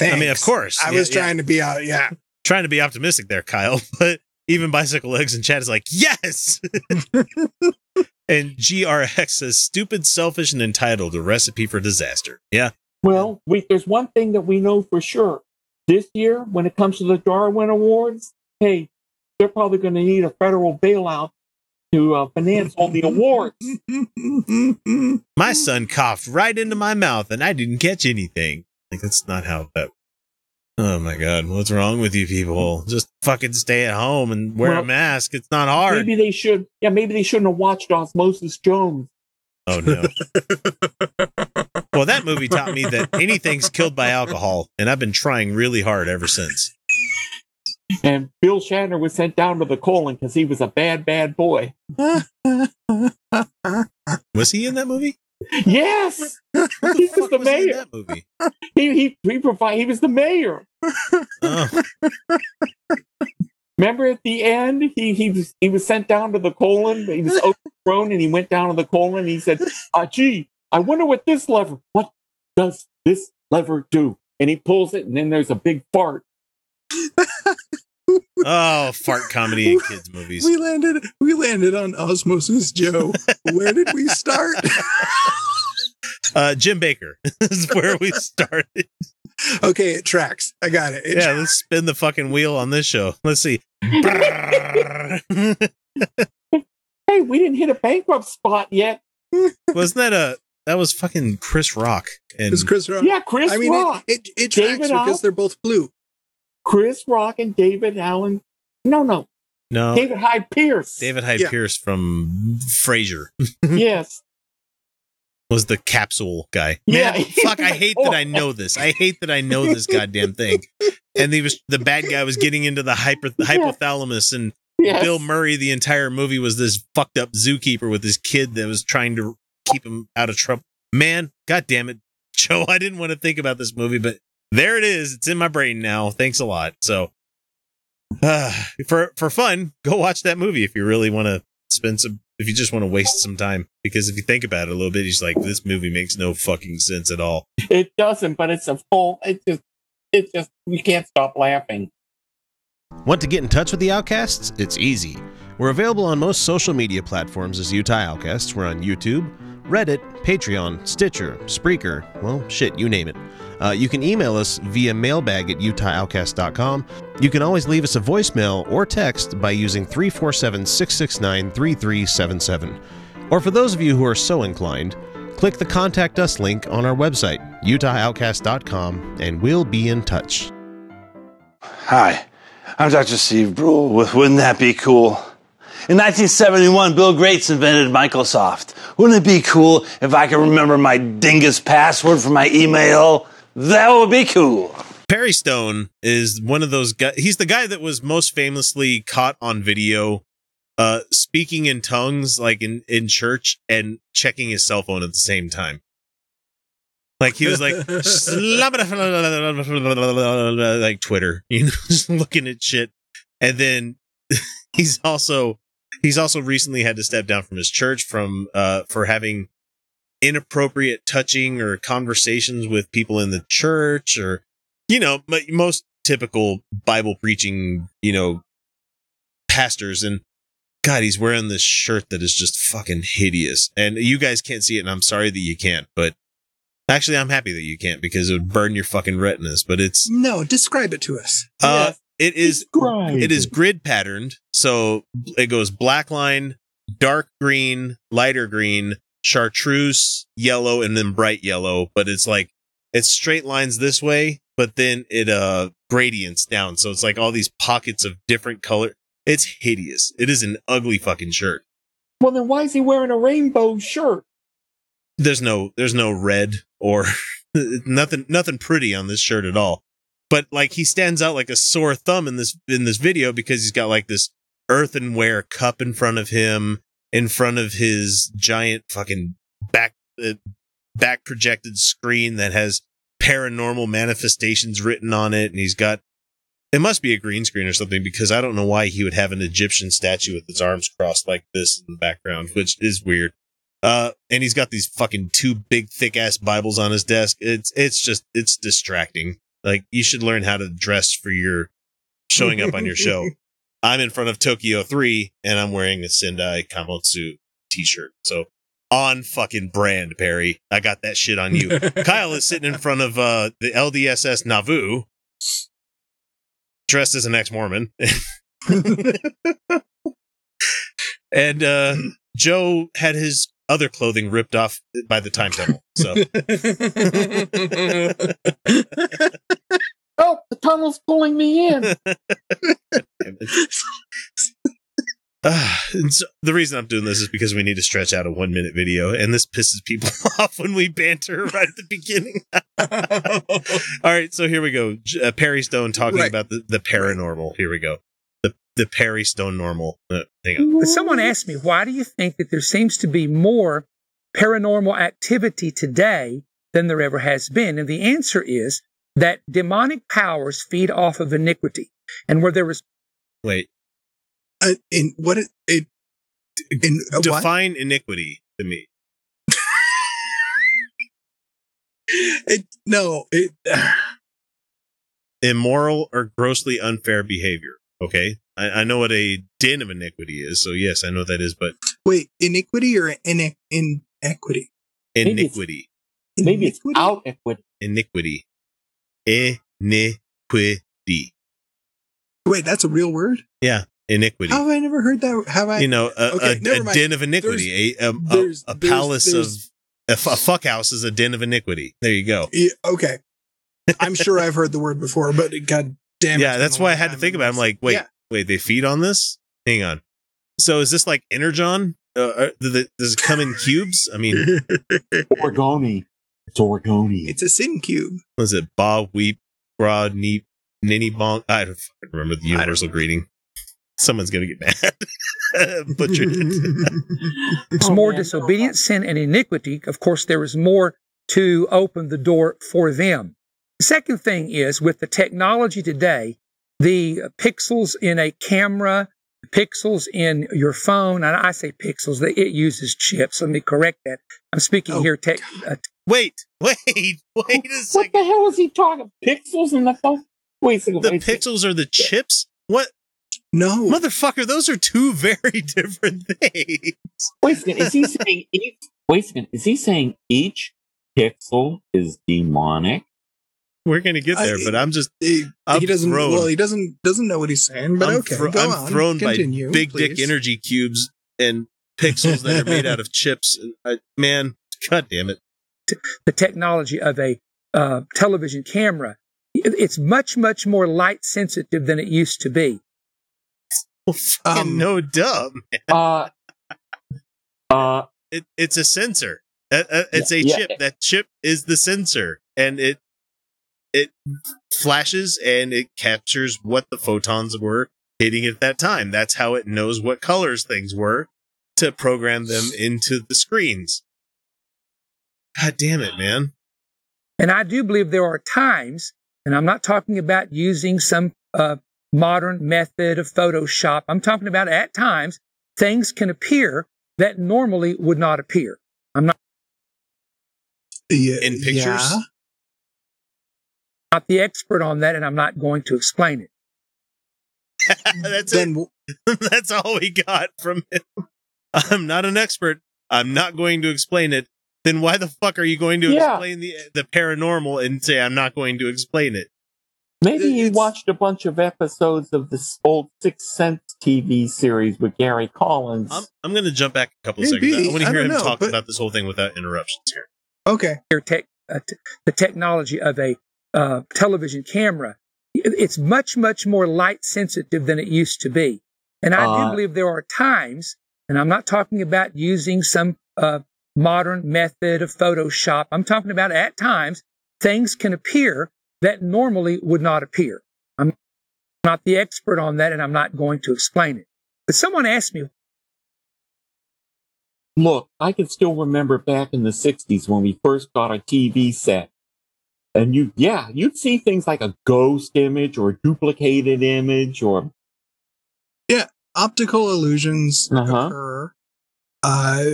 I mean, of course. I Yeah, was yeah. trying to be out. Yeah. Trying to be optimistic there, Kyle. But even bicycle legs and Chad is like, yes. and GRX says, stupid, selfish, and entitled. A recipe for disaster. Yeah. Well, we, there's one thing that we know for sure. This year, when it comes to the Darwin Awards, hey, they're probably going to need a federal bailout to uh, finance all the awards. My son coughed right into my mouth, and I didn't catch anything. Like that's not how that. Oh my god, what's wrong with you people? Just fucking stay at home and wear Well, a mask. It's not hard. Maybe they should. Yeah, maybe they shouldn't have watched Osmosis Jones. Oh no. well, that movie taught me that anything's killed by alcohol, and I've been trying really hard ever since. And Bill Shatner was sent down to the colon because he was a bad, bad boy. Was he in that movie? Yes, he was the mayor. That movie. He he he provide. He was the mayor. Oh, Remember at the end, he he was he was sent down to the colon. He was overthrown, and he went down to the colon. And he said, "Ah, gee, I wonder what this lever. What does this lever do?" And he pulls it, and then there's a big fart. Oh, fart comedy and kids movies. We landed. We landed on Osmosis Joe. Where did we start? Uh, Jim Bakker is where we started. okay, it tracks. I got it. It Yeah, let's spin the fucking wheel on this show. Let's see. Hey, we didn't hit a bankrupt spot yet. Wasn't that a that was fucking Chris Rock and It's Chris Rock. Yeah, Chris I mean, Rock. it it, it tracks because Al- they're both blue. Chris Rock and David Allen. No, no, no David Hyde Pierce. David Hyde Yeah. Pierce from Frasier yes. was the capsule guy. Yeah. Man, fuck! I hate that I know this. I hate that I know this goddamn thing. And he was the bad guy was getting into the hyper the hypothalamus, and Yes. Bill Murray the entire movie was this fucked up zookeeper with his kid that was trying to keep him out of trouble. Man, god damn it, Joe! I didn't want to think about this movie, but there it is. It's in my brain now. Thanks a lot. So, uh, for for fun, go watch that movie if you really want to spend some. If you just want to waste some time, because if you think about it a little bit, he's like, this movie makes no fucking sense at all. It doesn't, but it's a full. It just, it just, you can't stop laughing. Want to get in touch with the Outcasts? It's easy. We're available on most social media platforms as Utah Outcasts. We're on YouTube, Reddit, Patreon, Stitcher, Spreaker, well, shit, you name it. Uh, you can email us via mailbag at utahoutcast.com. You can always leave us a voicemail or text by using 347 669 3377. Or for those of you who are so inclined, click the Contact Us link on our website, utahoutcast.com, and we'll be in touch. Hi, I'm Dr. Steve Brule with Wouldn't That Be Cool? In 1971, Bill Gates invented Microsoft. Wouldn't it be cool if I could remember my dingus password for my email? That would be cool. Perry Stone is one of those guys. He's the guy that was most famously caught on video, uh, speaking in tongues, like in, in church and checking his cell phone at the same time. Like he was like, like Twitter, you know, just looking at shit. And then he's also, He's also recently had to step down from his church from uh for having inappropriate touching or conversations with people in the church or you know, m- most typical Bible preaching, you know, pastors and God, he's wearing this shirt that is just fucking hideous. And you guys can't see it, and I'm sorry that you can't, but actually, I'm happy that you can't because it would burn your fucking retinas. But it's No, describe it to us. uh, it is Describe it is grid patterned, so it goes black line, dark green, lighter green, chartreuse, yellow, and then bright yellow. But it's like it's straight lines this way, but then it uh gradients down, so it's like all these pockets of different color. It's hideous. It is an ugly fucking shirt. Well, then why is he wearing a rainbow shirt? there's no there's no red or nothing nothing pretty on this shirt at all but like he stands out like a sore thumb in this in this video because he's got like this earthenware cup in front of him in front of his giant fucking back uh, back projected screen that has paranormal manifestations written on it and he's got it must be a green screen or something because I don't know why he would have an Egyptian statue with his arms crossed like this in the background, which is weird. Uh, and he's got these fucking two big thick ass Bibles on his desk. It's it's just it's distracting. Like you should learn how to dress for your showing up on your show. I'm in front of Tokyo 3 and I'm wearing a Sendai Kamotsu t-shirt. So on fucking brand, Perry. I got that shit on you. Kyle is sitting in front of uh the LDSS Nauvoo dressed as an ex-Mormon. and uh Joe had his other clothing ripped off by the time tunnel. So Oh, the tunnel's pulling me in. Ah, and so the reason I'm doing this is because we need to stretch out a one minute video, and this pisses people off when we banter right at the beginning. All right, so here we go. Uh, Perry Stone talking Right. about the, the paranormal. Here we go. The the Perry Stone normal. Uh, hang on. Someone asked me, why do you think that there seems to be more paranormal activity today than there ever has been? And the answer is that demonic powers feed off of iniquity. And where there is Wait. Uh, in what it, it in uh, what? Define iniquity to me. It, no, it, Immoral or grossly unfair behavior. Okay, I, I know what a din of iniquity is, so yes, I know what that is, but wait, iniquity or in inequity? iniquity. Maybe it's out equity. iniquity. Iniquity. Wait, that's a real word? Yeah, iniquity. How have I never heard that? Have I? you know, a, Okay, a, a den of iniquity. A, a, a, there's- a palace there's- of a fuck house is a den of iniquity. There you go. Yeah, okay. I'm sure I've heard the word before, but god damn it. yeah, that's why I had to think about. it. I'm like, wait, Yeah. wait, they feed on this? Hang on. So is this like Energon? Uh, uh, does it does it come in cubes? I mean, Origami. It's origami. It's a sin cube. was it Bob Weep Bra Neep Ninny Bonk? I don't fucking remember the universal greeting. Someone's gonna get mad. Butchered it. It's more disobedience, sin, and iniquity. Of course, there is more to open the door for them. The second thing is with the technology today, the pixels in a camera, pixels in your phone, and I say pixels, that it uses chips. Let me correct that. I'm speaking here tech. Uh, wait, wait, wait a What the hell is he talking? Pixels in the phone? Wait a second. The wait a second. pixels are the chips? What? No. Motherfucker, those are two very different things. Wait a second. Is he saying each? Wait a second. Is he saying each pixel is demonic? We're gonna get there, I- but I'm just He, I'm he doesn't. thrown. Well, he doesn't doesn't know what he's saying. But I'm, okay, thro- go I'm on. thrown Continue, by big dick energy cubes and pixels that are made out of chips. I, man, god damn it. the technology of a uh, television camera it's much, much more light sensitive than it used to be. Fucking Um, no dumb. Uh, uh, It, it's a sensor. Uh, uh, it's a Yeah, yeah. chip. That chip is the sensor, and it it flashes and it captures what the photons were hitting at that time. That's how it knows what colors things were to program them into the screens. God damn it, man! And I do believe there are times, and I'm not talking about using some uh, modern method of Photoshop. I'm talking about at times things can appear that normally would not appear. I'm not Yeah, In pictures? yeah. Not the expert on that, and I'm not going to explain it. that's Then it. that's all we got from him. I'm not an expert. I'm not going to explain it. Then why the fuck are you going to Yeah. explain the the paranormal and say I'm not going to explain it? Maybe he watched a bunch of episodes of this old Sixth Sense TV series with Gary Collins. I'm, I'm going to jump back a couple Maybe. seconds. I want to hear him know, talk but- about this whole thing without interruptions here. Okay. Your tech, uh, t- the technology of a uh, television camera. It's much, much more light sensitive than it used to be. And I Uh, do believe there are times, and I'm not talking about using some uh, modern method of Photoshop. I'm talking about at times things can appear that normally would not appear. I'm not the expert on that, and I'm not going to explain it. But someone asked me, Look, I can still remember back in the 60s when we first got a TV set. And you, yeah, you'd see things like a ghost image or a duplicated image or, Yeah, optical illusions Uh-huh. occur. Uh,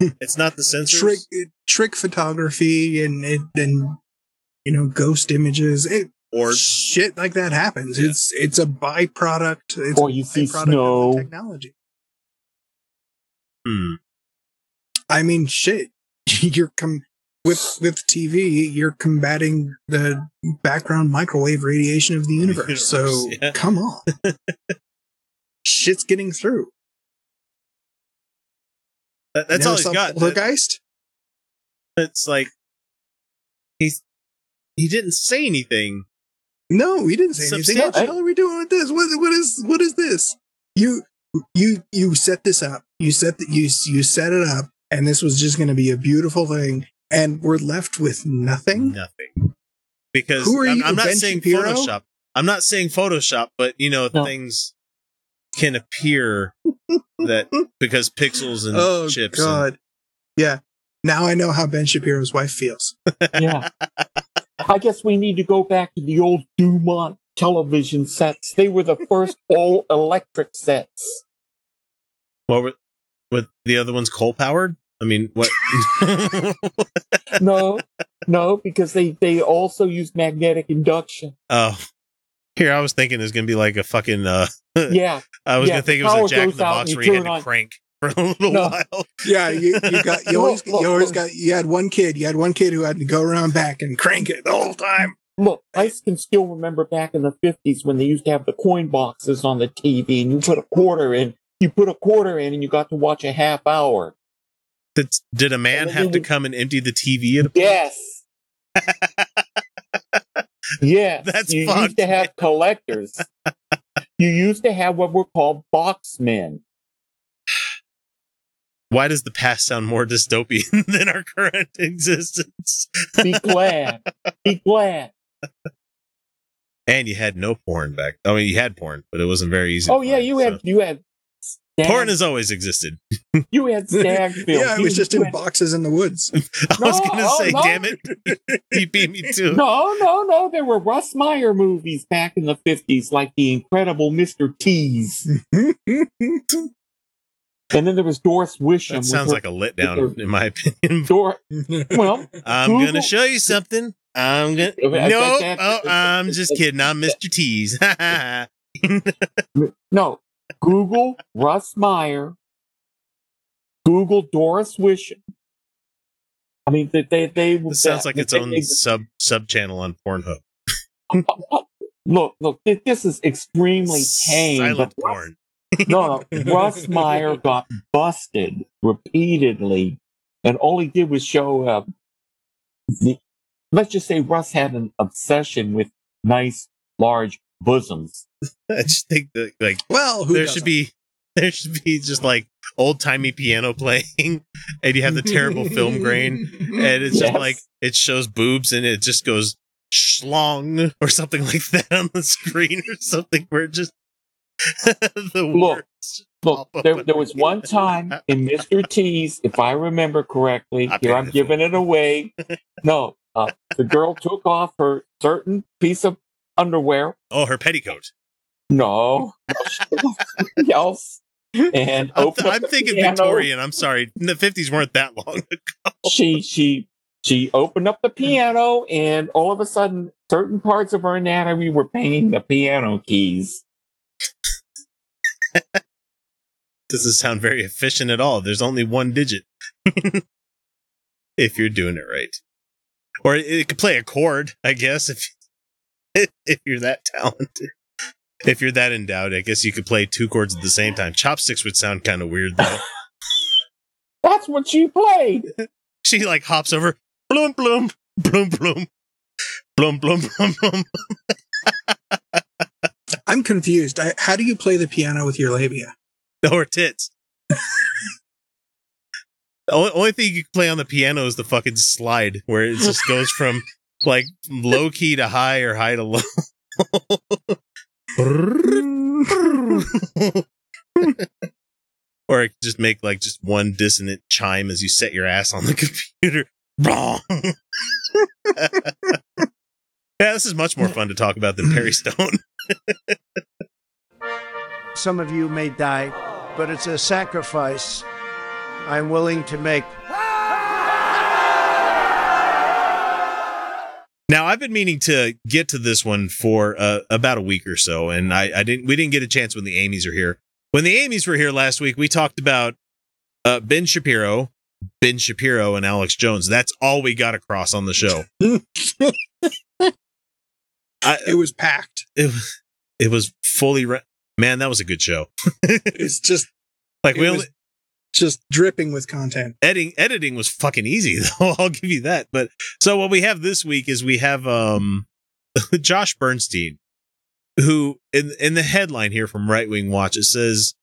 It's not the sensors. trick trick photography and and, and you know ghost images. It, or shit like that happens. It's it's a byproduct. It's or you a see byproduct of snow. the technology. Hmm. I mean, shit. You're com- with with TV. You're combating the background microwave radiation of the universe. so yeah. come on, shit's getting through. That- that's Never all he's got. Poltergeist. It's like he's he didn't say anything. No, he didn't say anything. What the hell are we doing with this? What what is what is this? You you you set this up. You set the, you you set it up, and this was just going to be a beautiful thing, and we're left with nothing. Nothing. Because Who are I'm, you, I'm not Ben saying Shapiro? Photoshop. I'm not saying Photoshop, but you know No. things can appear that because pixels and Oh chips. and- God, yeah. Now I know how Ben Shapiro's wife feels. yeah. I guess we need to go back to the old Dumont television sets. They were the first all electric sets. what were with the other ones coal powered? I mean, what? No, no, because they, they also use magnetic induction. oh, here I was thinking it was gonna be like a fucking. uh Yeah. I was Yeah, gonna think it was a Jack in the Box and where you you had to on- crank for a little No. while. Yeah, you, you got you always Look, look, you always look. got you had one kid. You had one kid who had to go around back and crank it the whole time. Look, I can still remember back in the 50s when they used to have the coin boxes on the TV and you put a quarter in. You put a quarter in and you got to watch a half hour. Did, did a man have to come and empty the TV? At a Yes. yes. That's you fucked, used to have collectors. you used to have what were called boxmen. Why does the past sound more dystopian than our current existence? Be glad. Be glad. and you had no porn back. I mean, you had porn, but it wasn't very easy. Oh yeah, find, you so- had you had stag, porn has always existed. you had stag film. yeah, it was just in had- boxes in the woods. I was gonna oh, say, no. damn it, you beat me too. No, no, no. There were Russ Meyer movies back in the 50s, like The Incredible Mr. Teas. and then there was Doris Wishman. That sounds her- like a letdown, in my opinion. Dor- well, I'm gonna show you something. I'm gonna. Uh, No, oh, I'm just kidding. I'm Mr. Teas. no, Google Russ Meyer. Google Doris Wishman. I mean, they they they. This sounds like its they- own they- sub sub channel on Pornhub. Look, look, this is extremely tame. Silent Russ- porn. no, no. Russ Meyer got busted repeatedly, and all he did was show up. the, let's just say Russ had an obsession with nice, large bosoms. I just think that like Well, who there doesn't? should be there should be just like old timey piano playing, and you have the terrible film grain, and it's just Yes. like it shows boobs and it just goes schlong or something like that on the screen or something where it just the Look, words Look, there, there was one time in Mr. Teas, if I remember correctly, I here I'm the giving it away. No, uh, the girl took off her certain piece of underwear. Oh, her petticoat. No, else. and I'm, up I'm thinking piano. Victorian. I'm sorry. The 50s weren't that long ago. She she she opened up the piano, and all of a sudden, certain parts of her anatomy were paying the piano keys. Doesn't sound very efficient at all. There's only one digit. if you're doing it right. Or it, it could play a chord, I guess, if if you're that talented. If you're that endowed, I guess you could play two chords at the same time. Chopsticks would sound kind of weird though. That's what she played. she like hops over, bloom bloom, bloom bloom, bloom bloom bloom bloom. I'm confused. I, how do you play the piano with your labia? or tits. the only, only thing you can play on the piano is the fucking slide, where it just goes from like low key to high or high to low. or it could just make like just one dissonant chime as you set your ass on the computer. Wrong. yeah, this is much more fun to talk about than Perry Stone. Some of you may die, but it's a sacrifice I'm willing to make. Now I've been meaning to get to this one for uh, about a week or so, and I, I didn't. We didn't get a chance when the Amy's are here. When the Amy's were here last week, we talked about uh, Ben Shapiro, Ben Shapiro, and Alex Jones. That's all we got across on the show. I, it was packed. It was. It was fully. Re- Man, that was a good show. it's just like we only was just dripping with content. editing editing was fucking easy though i'll give you that but so what we have this week is we have um josh bernstein who in in the headline here from right wing watch it says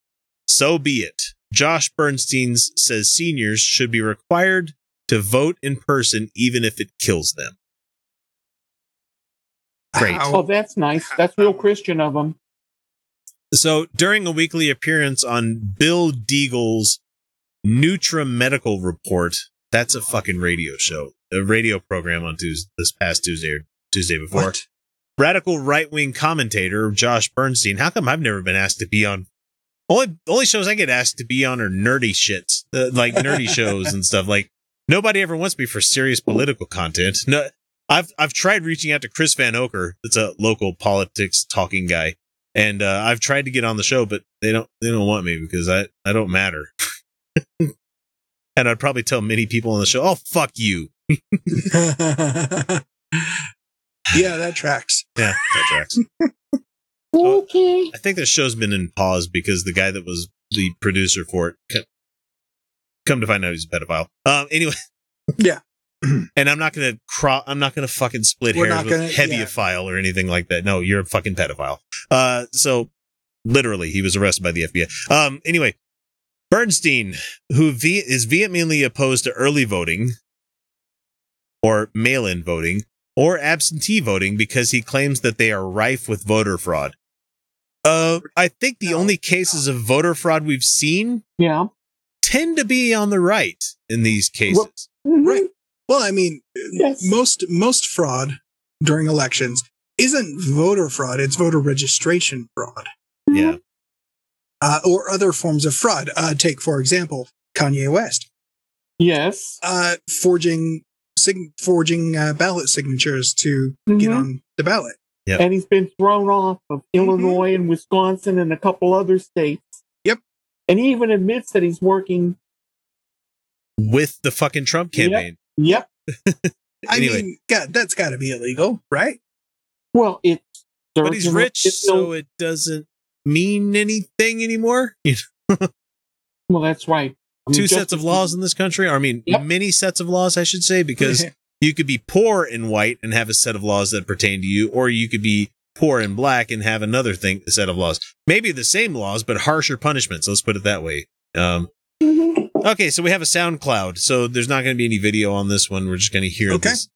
so be it josh bernstein says seniors should be required to vote in person even if it kills them great Oh, that's nice. That's real Christian of him. So during a weekly appearance on Bill Deagle's NutriMedical Report, that's a fucking radio show, a radio program on Tuesday, this past Tuesday or Tuesday before. What? Radical right wing commentator Josh Bernstein. How come I've never been asked to be on? Only only shows I get asked to be on are nerdy shits, uh, like nerdy shows and stuff. Like nobody ever wants me for serious political content. No, I've I've tried reaching out to Chris Van Oker, that's a local politics talking guy, and uh, I've tried to get on the show, but they don't they don't want me because I I don't matter. and I'd probably tell many people on the show, "Oh fuck you." yeah, that tracks. Yeah, that tracks. okay. I think the show's been in pause because the guy that was the producer for it, co- come to find out he's a pedophile. Um, anyway, Yeah. and I'm not gonna cro- I'm not gonna fucking split We're hairs with gonna- hebephile or anything like that. No, you're a fucking pedophile. Uh, so literally, he was arrested by the FBI. Um, anyway, Bernstein, who ve- is vehemently opposed to early voting or mail-in voting or absentee voting because he claims that they are rife with voter fraud. Uh, I think the only cases of voter fraud we've seen, yeah, tend to be on the right in these cases. Right. Well, I mean, most most fraud during elections isn't voter fraud; it's voter registration fraud. Yeah. Uh, or other forms of fraud. Uh, take, for example, Kanye West. Yes. Uh, forging sig- forging uh, ballot signatures to get Mhm. on the ballot. And he's been thrown off of Illinois and Wisconsin and a couple other states. Yep. And he even admits that he's working. With the fucking Trump campaign. Yep. I Anyway. mean, God, that's got to be illegal, right? Well, it's But he's rich, so it doesn't mean anything anymore. Well, that's right. I mean, Two sets of laws in this country. Or, I mean, many sets of laws, I should say, because you could be poor and white and have a set of laws that pertain to you, or you could be poor and black and have another thing, set of laws. Maybe the same laws, but harsher punishments. Let's put it that way. Um, okay, so we have a SoundCloud, so there's not going to be any video on this one. We're just going to hear this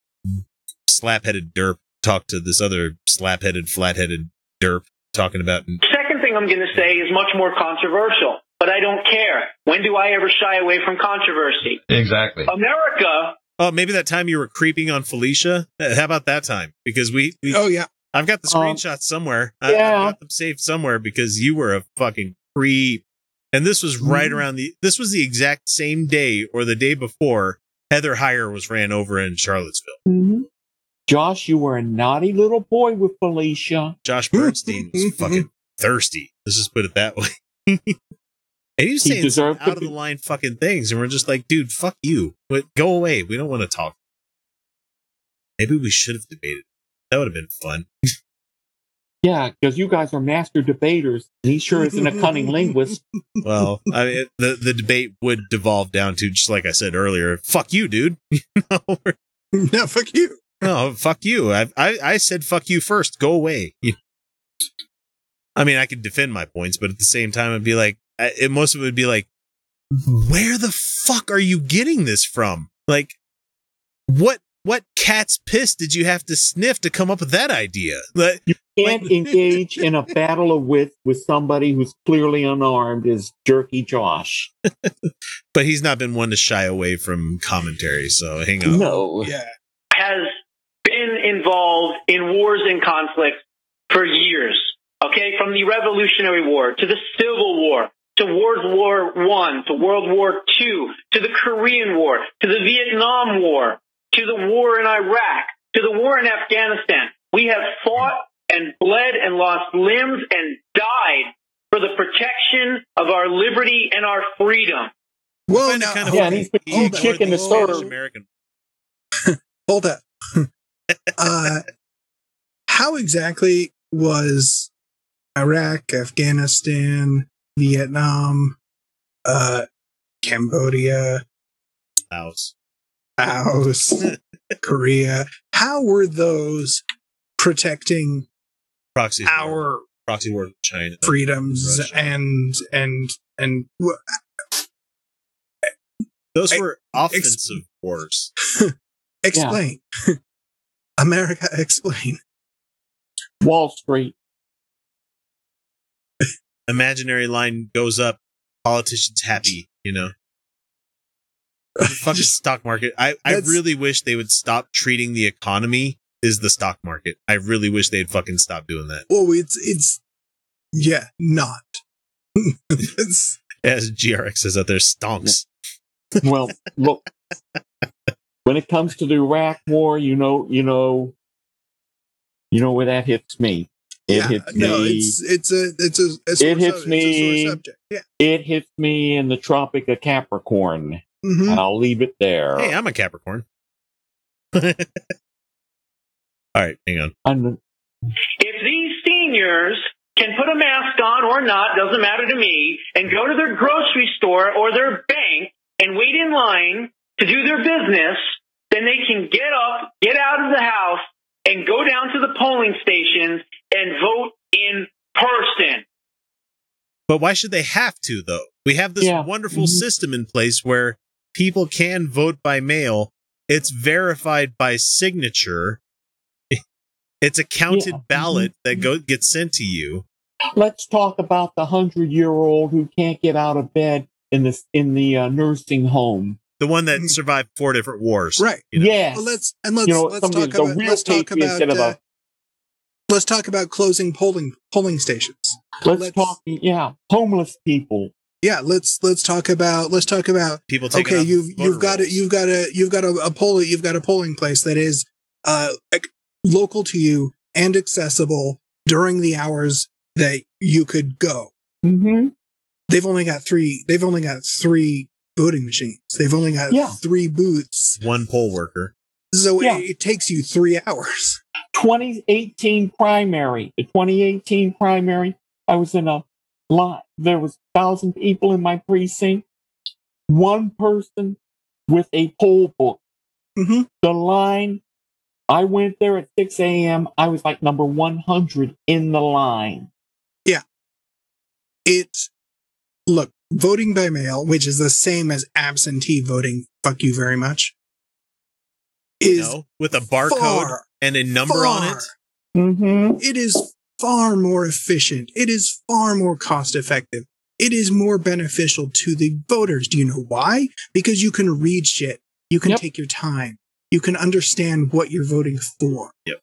slap-headed derp talk to this other slap-headed, flat-headed derp talking about Second thing I'm going to say is much more controversial, but I don't care. When do I ever shy away from controversy? Exactly. America Oh, maybe that time you were creeping on Felicia. Uh, How about that time? Because we, we oh yeah, I've got the Um, screenshots somewhere. I, yeah. I've got them saved somewhere because you were a fucking creep. And this was right Mhm. around the this was the exact same day or the day before Heather Heyer was ran over in Charlottesville. Mm-hmm. Josh, you were a naughty little boy with Felicia. Josh Bernstein was fucking thirsty. Let's just put it that way. and he was He saying some deserved out of the line fucking things, and we're just like, dude, fuck you. But go away. We don't want to talk. Maybe we should have debated. That would have been fun. Yeah, because you guys are master debaters, and he sure isn't a cunning linguist. Well, I mean, it- the the debate would devolve down to just like I said earlier. Fuck you, dude. no, fuck you. No, fuck you. I, I I said fuck you first. Go away. I mean, I could defend my points, but at the same time, it'd be like, I- it, most of it would be like, where the fuck are you getting this from? Like, what what cat's piss did you have to sniff to come up with that idea? Like, You can't engage in a battle of wit with somebody who's clearly unarmed as Jerky Josh. but he's not been one to shy away from commentary. So hang on. No. Yeah. has been involved in wars and conflicts for years. Okay, from the Revolutionary War to the Civil War to World War One to World War Two to the Korean War to the Vietnam War to the war in Iraq to the war in Afghanistan. We have fought and bled and lost limbs and died for the protection of our liberty and our freedom. Well, now, kind of Yeah, funny. and he's been He eating ignored chicken the to American. hold up. uh, how exactly was Iraq, Afghanistan, Vietnam, uh, Cambodia, House. Laos, Korea? How were those protecting Proxy war. our proxy war with China. freedoms Russia. and and and wh- Those I- were offensive wars. explain? America, explain. Wall Street. Imaginary line goes up, politicians happy, you know. Fucking stock market. I, I really wish they would stop treating the economy as the stock market. I really wish they'd fucking stop doing that. Oh, it's it's yeah, not. it's, As GRX says out there, stonks. Well, look, when it comes to the Iraq War, you know, you know, you know where that hits me. It yeah, hits no, me. it's it's a it's a, a sore It hits sub- a me. Yeah. It hits me in the Tropic of Capricorn, Mhm. and I'll leave it there. Hey, I'm a Capricorn. All right, hang on. I'm- If these seniors can put a mask on or not, doesn't matter to me, and go to their grocery store or their bank and wait in line to do their business, then they can get up, get out of the house, and go down to the polling stations and vote in person. But why should they have to, though? We have this Yeah. wonderful Mhm. system in place where people can vote by mail. It's verified by signature. It's a counted Yeah. ballot that go gets sent to you. let's talk about the hundred-year-old who can't get out of bed in the in the uh, nursing home. The one that survived four different wars. Right. you know? Yes, Well, let's and let's you know, let's talk about let's talk about instead of uh, a- let's talk about closing polling polling stations. let's, let's- talk. Yeah, homeless people. Yeah, let's let's talk about let's talk about People taking okay you've you've got rolls. it you've got a you've got a, a poll you've got a polling place that is uh ac- local to you and accessible during the hours that you could go Mm-hmm. they've only got three they've only got three voting machines they've only got Yeah. three booths one poll worker. so Yeah. it, it takes you three hours 2018 primary. The 2018 primary. I was in a lot. There was a thousand people in my precinct. One person with a poll book. mm-hmm. The line. I went there at 6 a.m. I was like number 100 in the line. Yeah. It's look voting by mail which is the same as absentee voting fuck you very much is no, with a barcode far, and a number on it. Mm-hmm. it is far more efficient. It is far more cost effective. It is more beneficial to the voters. Do you know why? Because you can read shit. You can Yep. take your time. You can understand what you're voting for. Yep.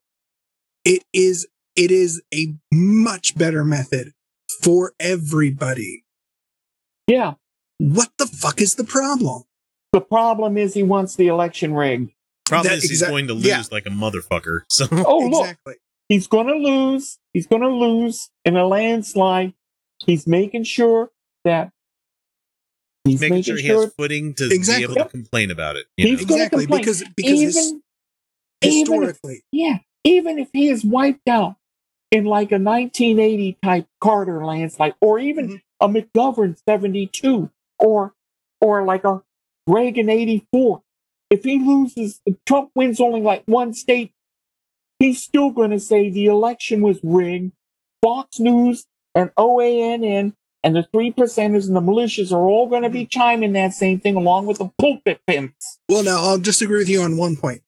It is it is a much better method for everybody. Yeah. What the fuck is the problem? The problem is he wants the election rigged. Problem That is he's exact- going to lose yeah. like a motherfucker. So Oh, look. exactly. He's going to lose. He's going to lose in a landslide. He's making sure that he's making making sure he sure has footing to Exactly. be able to complain about it. You he's know? going to Exactly, complain. because- because his- even, even if- Historically, yeah, even if he is wiped out in like a 1980 type Carter landslide, or even mm-hmm. A McGovern 72, or or like a Reagan 84, if he loses, if Trump wins only like one state, he's still going to say the election was rigged. Fox News and OANN and the three percenters and the militias are all going to be chiming that same thing along with the pulpit pimps. Well, now I'll disagree with you on one point.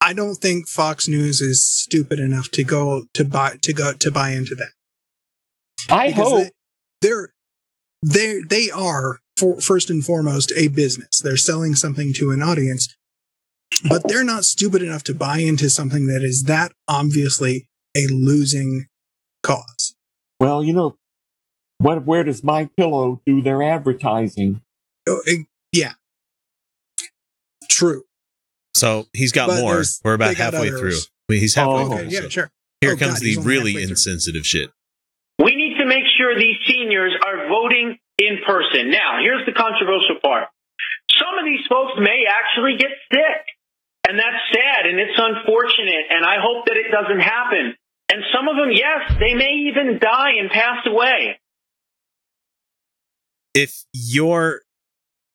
I don't think Fox News is stupid enough to go to buy to go to buy into that. I Because hope. They, they're they they are for, first and foremost a business. They're selling something to an audience, but they're not stupid enough to buy into something that is that obviously a losing cause. Well, you know, what, where does My Pillow do their advertising? Oh, it- yeah, true. So he's got But more. We're about halfway others. through. He's halfway Oh, through. Okay, yeah, sure. Here Oh, comes God, the really insensitive shit. We need to make sure these seniors are voting in person. Now, here's the controversial part. Some of these folks may actually get sick. And that's sad and it's unfortunate. And I hope that it doesn't happen. And some of them, yes, they may even die and pass away. If you're,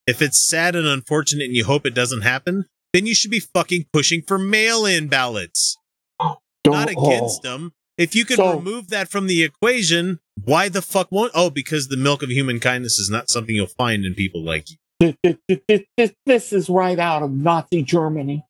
if it's sad and unfortunate and you hope it doesn't happen, then you should be fucking pushing for mail-in ballots, not against them. If you could So- remove that from the equation, why the fuck won't? Oh, because the milk of human kindness is not something you'll find in people like you. This, is right out of Nazi Germany.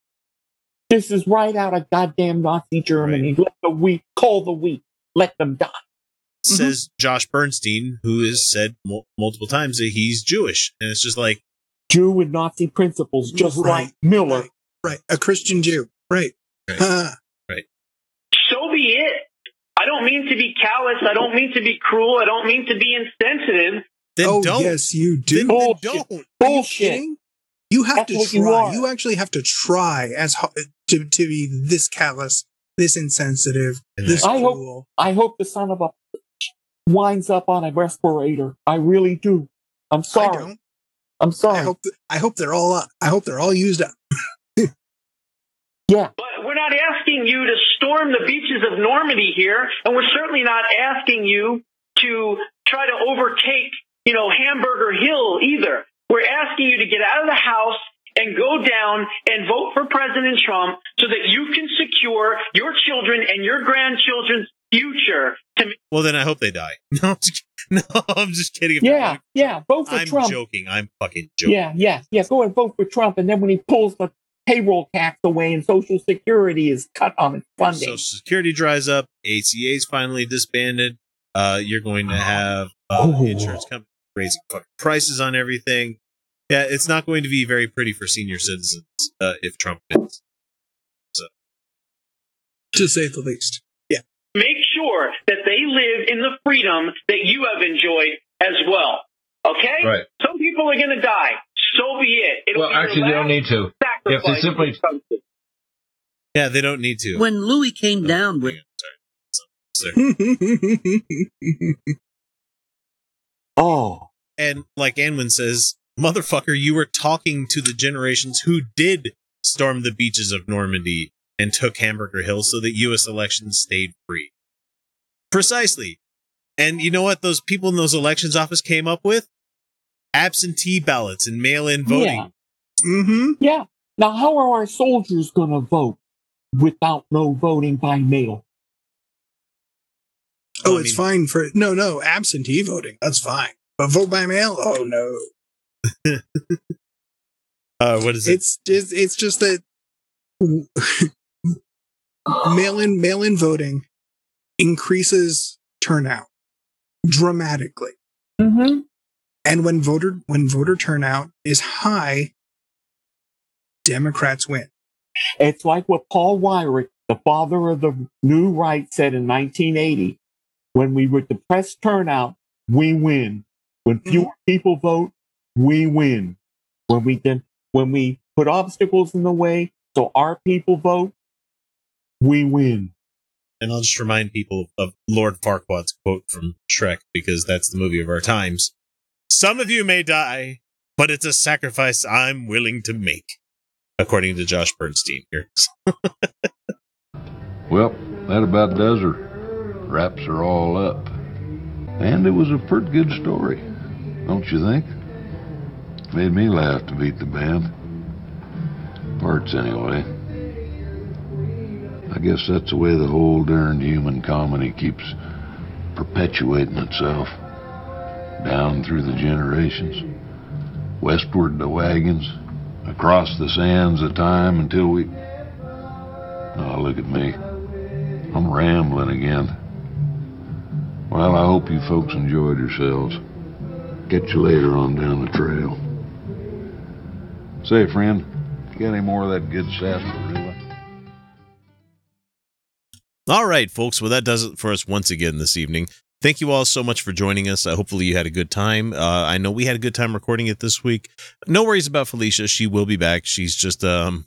This is right out of goddamn Nazi Germany. Let the weak call the weak. Let them die. Mm-hmm. Says Josh Bernstein, who has said mul- multiple times that he's Jewish, and it's just like Jew with Nazi principles, just Right, like Miller. Right, right. A Christian Jew. Right. Huh. So be it. I don't mean to be callous. I don't mean to be cruel. I don't mean to be insensitive. then oh don't. yes, you do. Bullshit. Don't. Are you Bullshit. You have That's to try. you You, actually have to try as ho- to to be this callous, this insensitive, And this I hope- cruel. I hope the son of a bitch winds up on a respirator. I really do. I'm I sorry. don't. I'm sorry. I hope. th- I hope they're all up. I hope they're all used up. yeah. But we're not asking you to storm the beaches of Normandy here, and we're certainly not asking you to try to overtake, you know, Hamburger Hill either. We're asking you to get out of the house and go down and vote for President Trump so that you can secure your children and your grandchildren's future to Well, then I hope they die. No, I'm just, no, I'm just kidding. If they're Yeah, yeah. Vote for I'm Trump. joking. I'm fucking joking. Yeah, yeah, yeah. Go and vote for Trump, and then when he pulls the payroll tax away and Social Security is cut on its funding. Social Security dries up. ACA's finally disbanded. Uh, you're going to have uh, Oh. insurance companies raising prices on everything. Yeah, it's not going to be very pretty for senior citizens uh, if Trump wins. To say the least. Yeah. make sure that they live in the freedom that you have enjoyed as well. Okay? Right. Some people are going to die. So be it. It'll Well, be actually, they don't need to. If they simply for something. Yeah, they don't need to. When Louis came down with Sorry. oh, And like Anwin says, motherfucker, you were talking to the generations who did storm the beaches of Normandy and took Hamburger Hill so that U.S. elections stayed free. Precisely. And you know what those people in those elections office came up with? Absentee ballots and mail-in voting. Yeah. Mm-hmm. Yeah. Now, how are our soldiers going to vote without no voting by mail? Oh, Well, I it's mean- fine for no, no absentee voting. That's fine. But vote by mail? Oh no. Uh, what is it? It's just it's just that mail-in mail-in voting increases turnout dramatically. Mm-hmm. And when voter when voter turnout is high, Democrats win. It's like what Paul Weyrich, the father of the new right, said in 1980 when we were depressed turnout, we win. When mm-hmm. fewer people vote, we win. When we then, when we put obstacles in the way so our people vote, we win. And I'll just remind people of Lord Farquaad's quote from Shrek because that's the movie of our times. Some of you may die, but it's a sacrifice I'm willing to make, according to Josh Bernstein here. Well, that about does her. Wraps are all up. And it was a pretty good story, don't you think? Made me laugh to beat the band. Parts, anyway. I guess that's the way the whole darned human comedy keeps perpetuating itself down through the generations. Westward the wagons, across the sands of time until we. Oh, look at me. I'm rambling again. Well, I hope you folks enjoyed yourselves. Catch you later on down the trail. Say, friend, you got any more of that good sarsaparilla? All right, folks. Well, that does it for us once again this evening. Thank you all so much for joining us. Uh, hopefully, you had a good time. Uh, I know we had a good time recording it this week. No worries about Felicia. She will be back. She's just um,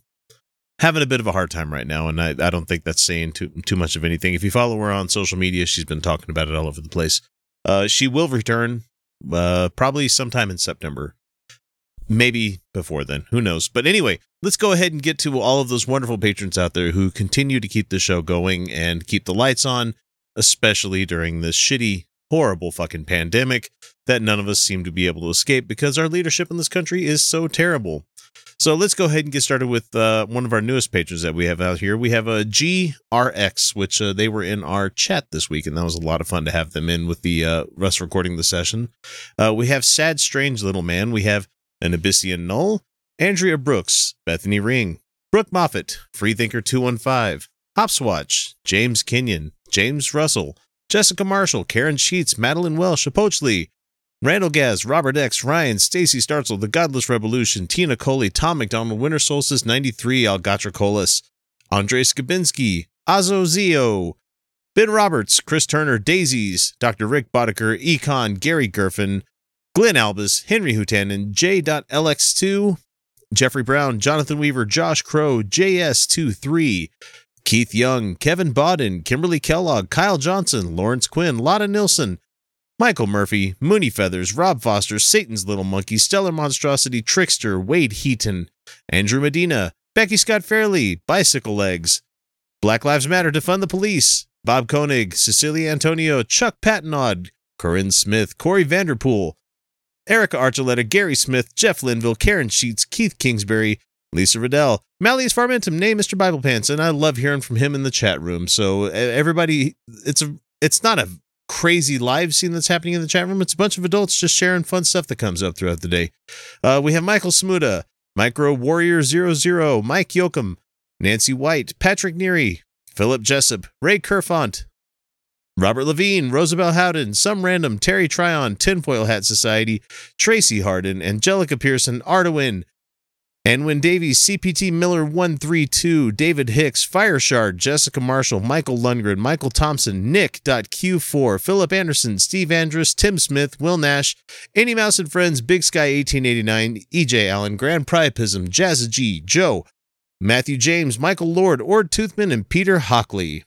having a bit of a hard time right now, and I, I don't think that's saying too too much of anything. If you follow her on social media, she's been talking about it all over the place. Uh, she will return uh, probably sometime in September. Maybe before then. Who knows? But anyway, let's go ahead and get to all of those wonderful patrons out there who continue to keep the show going and keep the lights on, especially during this shitty, horrible fucking pandemic that none of us seem to be able to escape because our leadership in this country is so terrible. So let's go ahead and get started with uh, one of our newest patrons that we have out here. We have a GRX, which uh, they were in our chat this week, and that was a lot of fun to have them in with the uh, us recording the session. Uh, we have Sad Strange Little Man. We have an Abyssian Null, Andrea Brooks, Bethany Ring, Brooke Moffat, Freethinker 215, Hopswatch, James Kenyon, James Russell, Jessica Marshall, Karen Sheets, Madeline Welsh, Apochley, Randall Gaz, Robert X, Ryan, Stacy Startzel, The Godless Revolution, Tina Coley, Tom McDonald, Winter Solstice 93, Algatra Colas, Andre Skabinski, Azo Zio, Ben Roberts, Chris Turner, Daisies, Dr. Rick Boddicker, Econ, Gary Gerfin, Glenn Albus, Henry Hutanen, J.LX2, Jeffrey Brown, Jonathan Weaver, Josh Crow, JS23, Keith Young, Kevin Bodden, Kimberly Kellogg, Kyle Johnson, Lawrence Quinn, Lotta Nilsson, Michael Murphy, Mooney Feathers, Rob Foster, Satan's Little Monkey, Stellar Monstrosity, Trickster, Wade Heaton, Andrew Medina, Becky Scott Fairley, Bicycle Legs, Black Lives Matter to Fund the Police, Bob Koenig, Cecilia Antonio, Chuck Patnod, Corinne Smith, Corey Vanderpool, Erica Archuleta, Gary Smith, Jeff Linville, Karen Sheets, Keith Kingsbury, Lisa Riddell, Malleus Farmentum, name Mr. Bible Pants, and I love hearing from him in the chat room. So everybody, it's a, it's not a crazy live scene that's happening in the chat room. It's a bunch of adults just sharing fun stuff that comes up throughout the day. Uh, we have Michael Smuda, Micro Warrior 00, Mike Yoakum, Nancy White, Patrick Neary, Philip Jessup, Ray Kerfont, Robert Levine, Rosabelle Howden, Some Random, Terry Tryon, Tinfoil Hat Society, Tracy Harden, Angelica Pearson, Artowin, when Davies, CPT Miller 132, David Hicks, Fireshard, Jessica Marshall, Michael Lundgren, Michael Thompson, Nick.Q4, Philip Anderson, Steve Andrus, Tim Smith, Will Nash, Any Mouse and Friends, Big Sky 1889, EJ Allen, Grand Priapism, Jazza G, Joe, Matthew James, Michael Lord, Ord Toothman, and Peter Hockley.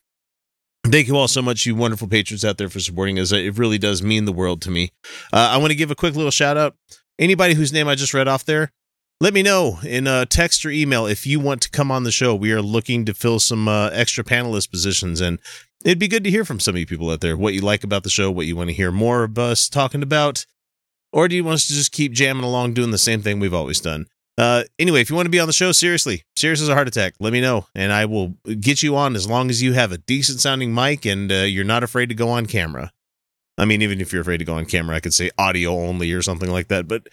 Thank you all so much, you wonderful patrons out there, for supporting us. It really does mean the world to me. Uh, I want to give a quick little shout out. Anybody whose name I just read off there, let me know in uh, text or email if you want to come on the show. We are looking to fill some uh, extra panelist positions, and it'd be good to hear from some of you people out there what you like about the show, what you want to hear more of us talking about, or do you want us to just keep jamming along doing the same thing we've always done? Uh, anyway, if you want to be on the show, seriously, serious as a heart attack, let me know, and I will get you on as long as you have a decent sounding mic and uh, you're not afraid to go on camera. I mean, even if you're afraid to go on camera, I could say audio only or something like that. But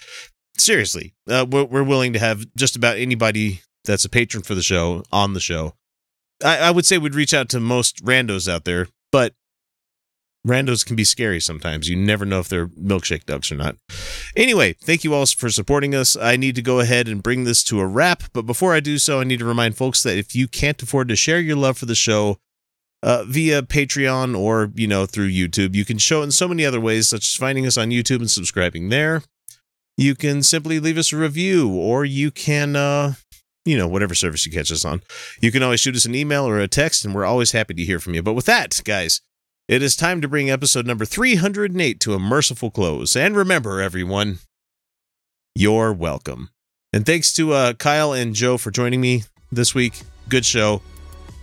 seriously, uh, we're, we're willing to have just about anybody that's a patron for the show on the show. I, I would say we'd reach out to most randos out there, but randos can be scary sometimes. You never know if they're milkshake ducks or not. Anyway, thank you all for supporting us. I need to go ahead and bring this to a wrap, but before I do so, I need to remind folks that if you can't afford to share your love for the show, uh, via Patreon or you know through YouTube. You can show it in so many other ways, such as finding us on YouTube and subscribing there. You can simply leave us a review, or you can, uh, you know, whatever service you catch us on. You can always shoot us an email or a text, and we're always happy to hear from you. But with that, guys, it is time to bring episode number 308 to a merciful close. And remember, everyone, you're welcome. And thanks to uh, Kyle and Joe for joining me this week. Good show.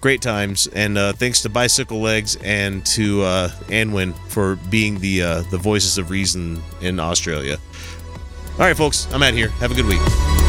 Great times. And uh, thanks to Bicycle Legs and to uh, Anwin for being the uh, the voices of reason in Australia. All right, folks, I'm out here. Have a good week.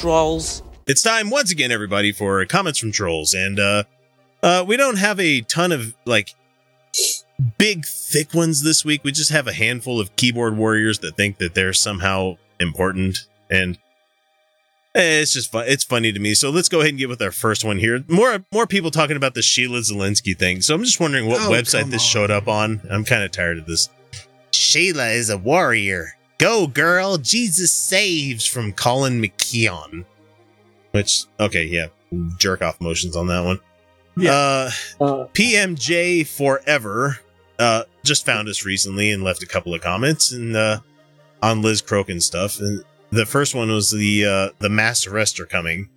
Trolls. It's time once again, everybody, for comments from trolls, and uh, uh, we don't have a ton of like big, thick ones this week. We just have a handful of keyboard warriors that think that they're somehow important, and eh, it's just fun. It's funny to me. So let's go ahead and get with our first one here. More, more people talking about the Sheila Zelensky thing. So I'm just wondering what Oh, website come this showed up on. I'm kind of tired of this. Sheila is a warrior. Go, girl. Jesus saves from Colin McKeon. Which, okay, yeah, jerk off motions on that one. Uh, PMJ Forever uh, just found us recently and left a couple of comments and uh, on Liz Crokin stuff. And the first one was the uh, the mass arrests are coming.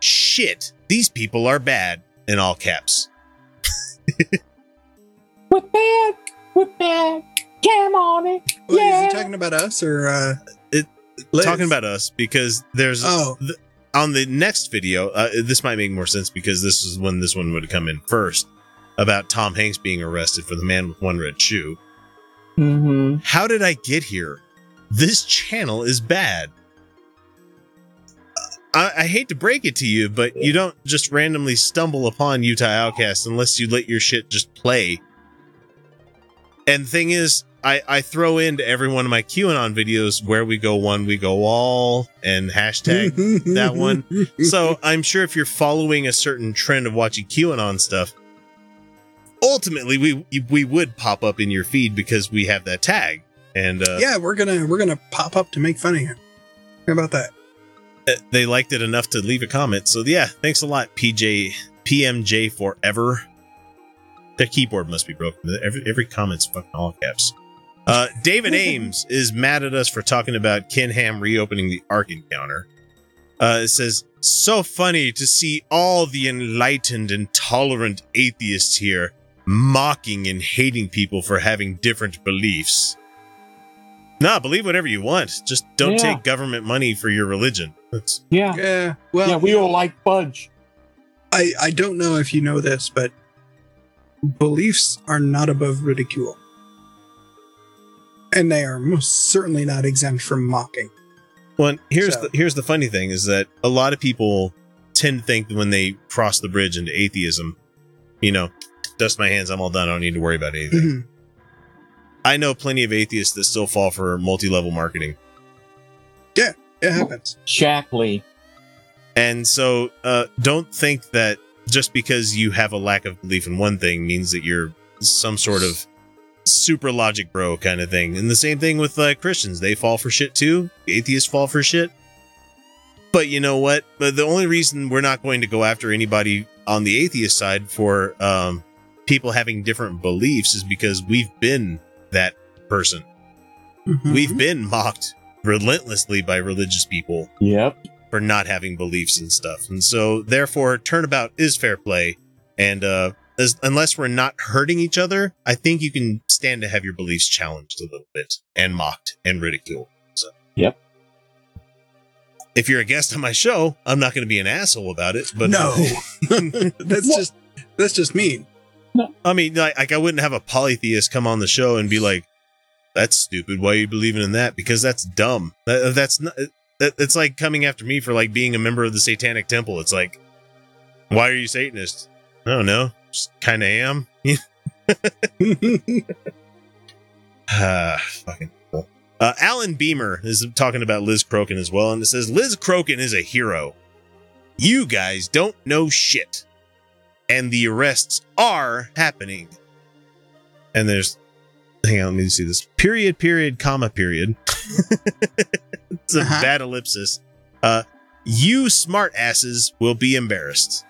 Shit, these people are bad in all caps. We're back. We're back. Cam on it. Well, yeah. Is he talking about us or uh, it, Liz? talking about us because there's Oh. th- on the next video uh, this might make more sense because this is when this one would come in first about tom hanks being arrested for the man with one red shoe Mm-hmm. how did i get here this channel is bad I, I hate to break it to you but you don't just randomly stumble upon utah outcast unless you let your shit just play and the thing is, I, I throw into every one of my QAnon videos where we go one, we go all, and hashtag that one. So I'm sure if you're following a certain trend of watching QAnon stuff, ultimately we we would pop up in your feed because we have that tag. And uh, yeah, we're gonna we're gonna pop up to make fun of you. How about that? uh, they liked it enough to leave a comment. So yeah, thanks a lot, PJ PMJ forever. Their keyboard must be broken. Every every comment's fucking all caps. Uh, David Ames is mad at us for talking about Ken Ham reopening the Ark encounter. Uh, it says, so funny to see all the enlightened and tolerant atheists here mocking and hating people for having different beliefs. Nah, believe whatever you want. Just don't Yeah. take government money for your religion. That's Yeah. Yeah. Well, yeah, we all like fudge. I I don't know if you know this, but beliefs are not above ridicule, and they are most certainly not exempt from mocking. Well, here's So- the here's the funny thing is that a lot of people tend to think that when they cross the bridge into atheism, you know, dust my hands, I'm all done. I don't need to worry about anything. Mhm. I know plenty of atheists that still fall for multi-level marketing. Yeah, it happens. Shaklee. And so uh, don't think that just because you have a lack of belief in one thing means that you're some sort of super logic bro kind of thing. And the same thing with uh, Christians. They fall for shit too. Atheists fall for shit. But you know what? But the only reason we're not going to go after anybody on the atheist side for um, people having different beliefs is because we've been that person. We've been mocked relentlessly by religious people Yep. for not having beliefs and stuff. And so therefore turnabout is fair play. And uh as, unless we're not hurting each other, I think you can stand to have your beliefs challenged a little bit and mocked and ridiculed. So Yep. if you're a guest on my show, I'm not going to be an asshole about it. But no, that's just that's just mean. I mean, like, like I wouldn't have a polytheist come on the show and be like, "That's stupid. Why are you believing in that?" Because that's dumb. That, that's not. That, it's like coming after me for like being a member of the Satanic Temple. It's like, why are you Satanist? I don't know. Kind of am. Ah, fucking cool. Uh, Alan Beamer is talking about Liz Crokin as well, and it says Liz Crokin is a hero. You guys don't know shit, and the arrests are happening. And there's, hang on, let me see this. Period, period, comma, period. it's a bad ellipsis. Uh, you smart asses will be embarrassed.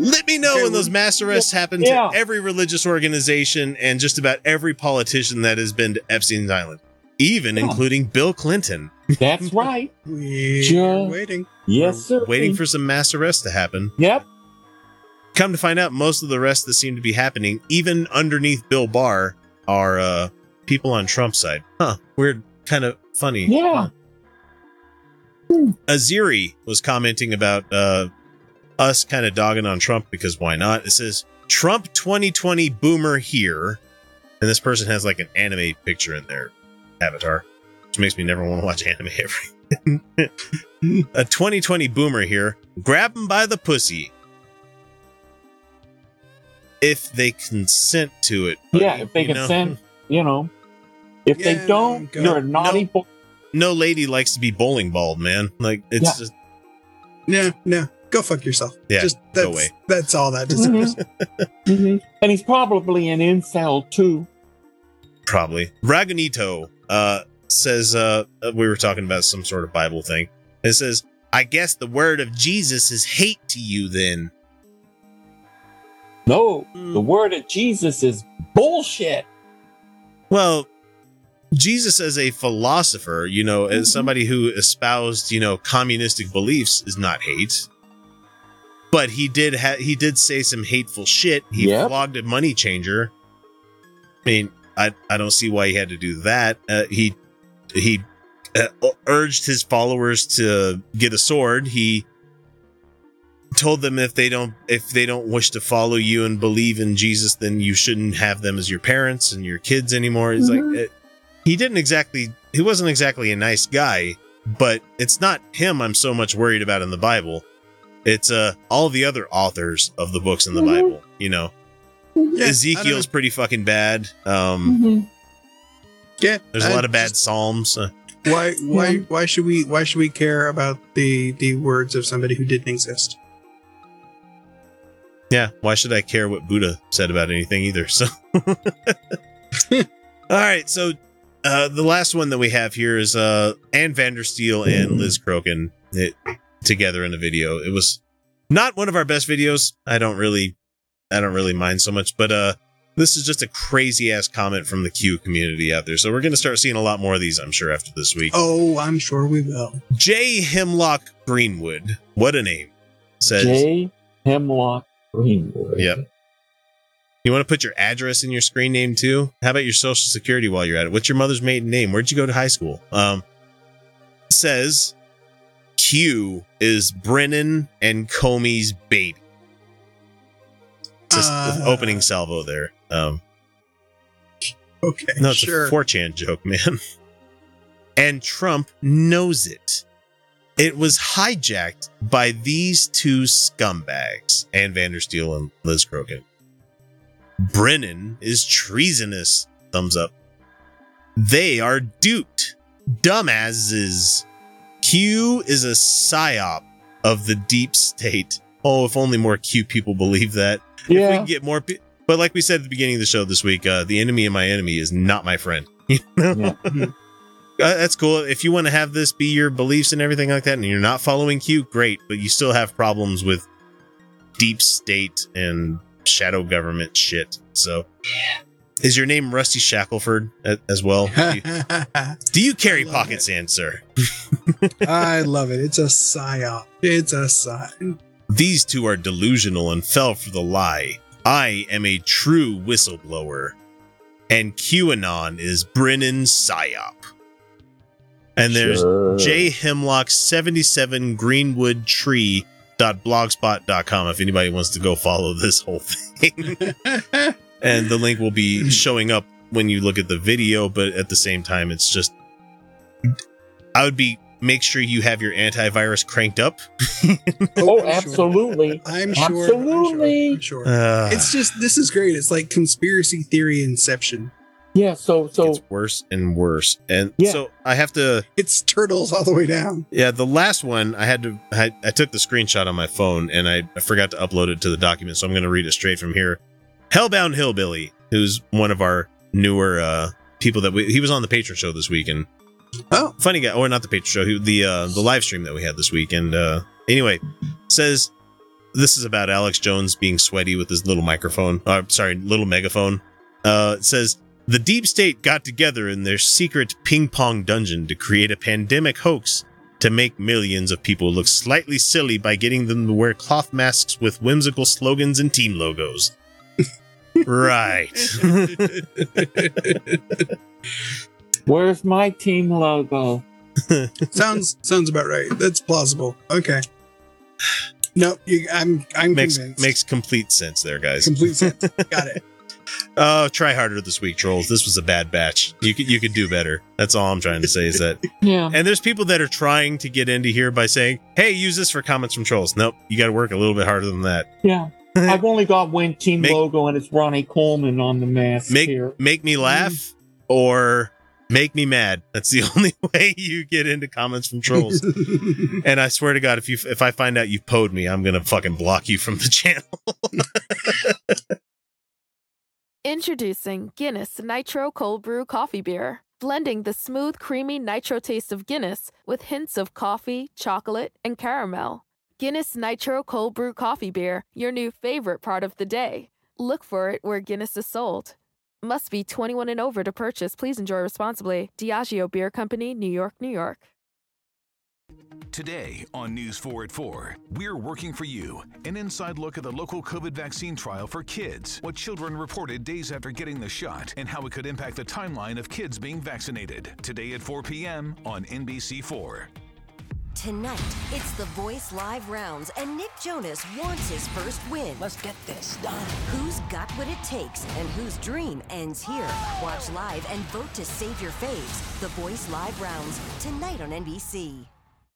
Let me know when those mass arrests happen Yeah. to every religious organization and just about every politician that has been to Epstein's Island, even including Bill Clinton. That's right. We're Just- waiting. Yes, sir. Waiting for some mass arrests to happen. Yep. Come to find out, most of the arrests that seem to be happening, even underneath Bill Barr, are uh, people on Trump's side. Huh. Weird. Kind of funny. Yeah. Aziri was commenting about uh, us kind of dogging on Trump because why not? It says Trump 2020 boomer here, and this person has like an anime picture in their avatar, which makes me never want to watch anime ever. a 2020 boomer here, grab him by the pussy. If they consent to it. Yeah, if they you know? consent, you know. If they don't, go. you're a naughty boy. No lady likes to be bowling balled, man. Like it's Yeah. just No, no, go fuck yourself. Yeah, just go that's, away. That's all that deserves. Mhm. And he's probably an incel too. Probably. Ragunito uh, says uh, we were talking about some sort of Bible thing. It says, I guess the word of Jesus is hate to you then. No, Hmm. the word of Jesus is bullshit. Well, Jesus as a philosopher, you know, as somebody who espoused, you know, communistic beliefs is not hate. But he did ha- he did say some hateful shit. He Yep. flogged a money changer. I mean, I I don't see why he had to do that. Uh, he he uh, urged his followers to get a sword. He told them if they don't if they don't wish to follow you and believe in Jesus, then you shouldn't have them as your parents and your kids anymore. It's Mhm. like uh, he didn't exactly he wasn't exactly a nice guy, but it's not him I'm so much worried about in the Bible. It's uh all the other authors of the books in the Mhm. Bible, you know. Yeah, I Ezekiel's pretty fucking bad. Um know. yeah. there's a I lot of bad just- psalms. Uh, Why? Why? Why should we? Why should we care about the the words of somebody who didn't exist? Yeah, why should I care what Buddha said about anything either? So, all right. So, uh, the last one that we have here is uh, Ann Vandersteel and Liz Crokin it, together in a video. It was not one of our best videos. I don't really, I don't really mind so much, but uh, this is just a crazy ass comment from the Q community out there. So we're gonna start seeing a lot more of these, I'm sure, after this week. Oh, I'm sure we will. J Hemlock Greenwood, what a name! Says J. Hemlock Greenwood. Yep. You want to put your address in your screen name too? How about your social security while you're at it? What's your mother's maiden name? Where'd you go to high school? Um, says Q is Brennan and Comey's baby. Just Uh. opening salvo there. Um, Okay, no, it's sure. a 4chan joke, man. and Trump knows it. It was hijacked by these two scumbags, Ann Vandersteel and Liz Crokin. Brennan is treasonous. Thumbs up. They are duped. Dumbasses. Q is a psyop of the deep state. Oh, if only more Q people believe that. Yeah. If we can get more pe- but like we said at the beginning of the show this week, uh, the enemy of my enemy is not my friend. You know? Yeah. Uh, that's cool. If you want to have this be your beliefs and everything like that, and you're not following Q, great. But you still have problems with deep state and shadow government shit. So, is your name Rusty Shackleford as well? Do you, do you carry pocket sand, sir? I love it. It's a psyop. It's a psy. These two are delusional and fell for the lie. I am a true whistleblower, and QAnon is Brennan's psyop. And there's Sure. J Hemlock 77 Greenwood Tree blogspot.com if anybody wants to go follow this whole thing. and the link will be showing up when you look at the video, but at the same time, it's just I would be make sure you have your antivirus cranked up. Oh, absolutely. I'm sure. Absolutely. I'm sure. Uh, it's just this is great. It's like conspiracy theory inception. Yeah, so so it's worse and worse. And Yeah. so I have to It's turtles all the way down. Yeah, the last one I had to I, I took the screenshot on my phone and I, I forgot to upload it to the document, so I'm going to read it straight from here. Hellbound Hillbilly, who's one of our newer uh people that we he was on the Patreon show this week and oh funny guy or not the Patreon show he, the uh the live stream that we had this week and uh anyway says this is about Alex Jones being sweaty with his little microphone uh, sorry little megaphone uh it says the deep state got together in their secret ping pong dungeon to create a pandemic hoax to make millions of people look slightly silly by getting them to wear cloth masks with whimsical slogans and team logos. Right. Where's my team logo? sounds sounds about right. That's plausible. Okay. No, you, I'm I'm makes convinced. makes complete sense there, guys. Complete sense. Got it. Uh, try harder this week, trolls. This was a bad batch. You could you could do better. That's all I'm trying to say is that. Yeah. And there's people that are trying to get into here by saying, "Hey, use this for comments from trolls." Nope, you got to work a little bit harder than that. Yeah. I've only got one team logo and it's Ronnie Coleman on the mask Make here. make me laugh mm. or make me mad. That's the only way you get into comments from trolls. and I swear to God, if you if I find out you've poed me, I'm gonna fucking block you from the channel. Introducing Guinness Nitro Cold Brew Coffee Beer, blending the smooth, creamy nitro taste of Guinness with hints of coffee, chocolate, and caramel. Guinness Nitro Cold Brew Coffee Beer, your new favorite part of the day. Look for it where Guinness is sold. Must be 21 and over to purchase. Please enjoy responsibly. Diageo Beer Company, New York, New York. Today on News 4 at 4, we're working for you. An inside look at the local COVID vaccine trial for kids, what children reported days after getting the shot, and how it could impact the timeline of kids being vaccinated. Today at 4 p.m. on NBC4. Tonight, it's the Voice Live rounds, and Nick Jonas wants his first win. Let's get this done. Who's got what it takes, and whose dream ends here? Watch live and vote to save your faves. The Voice Live rounds, tonight on NBC.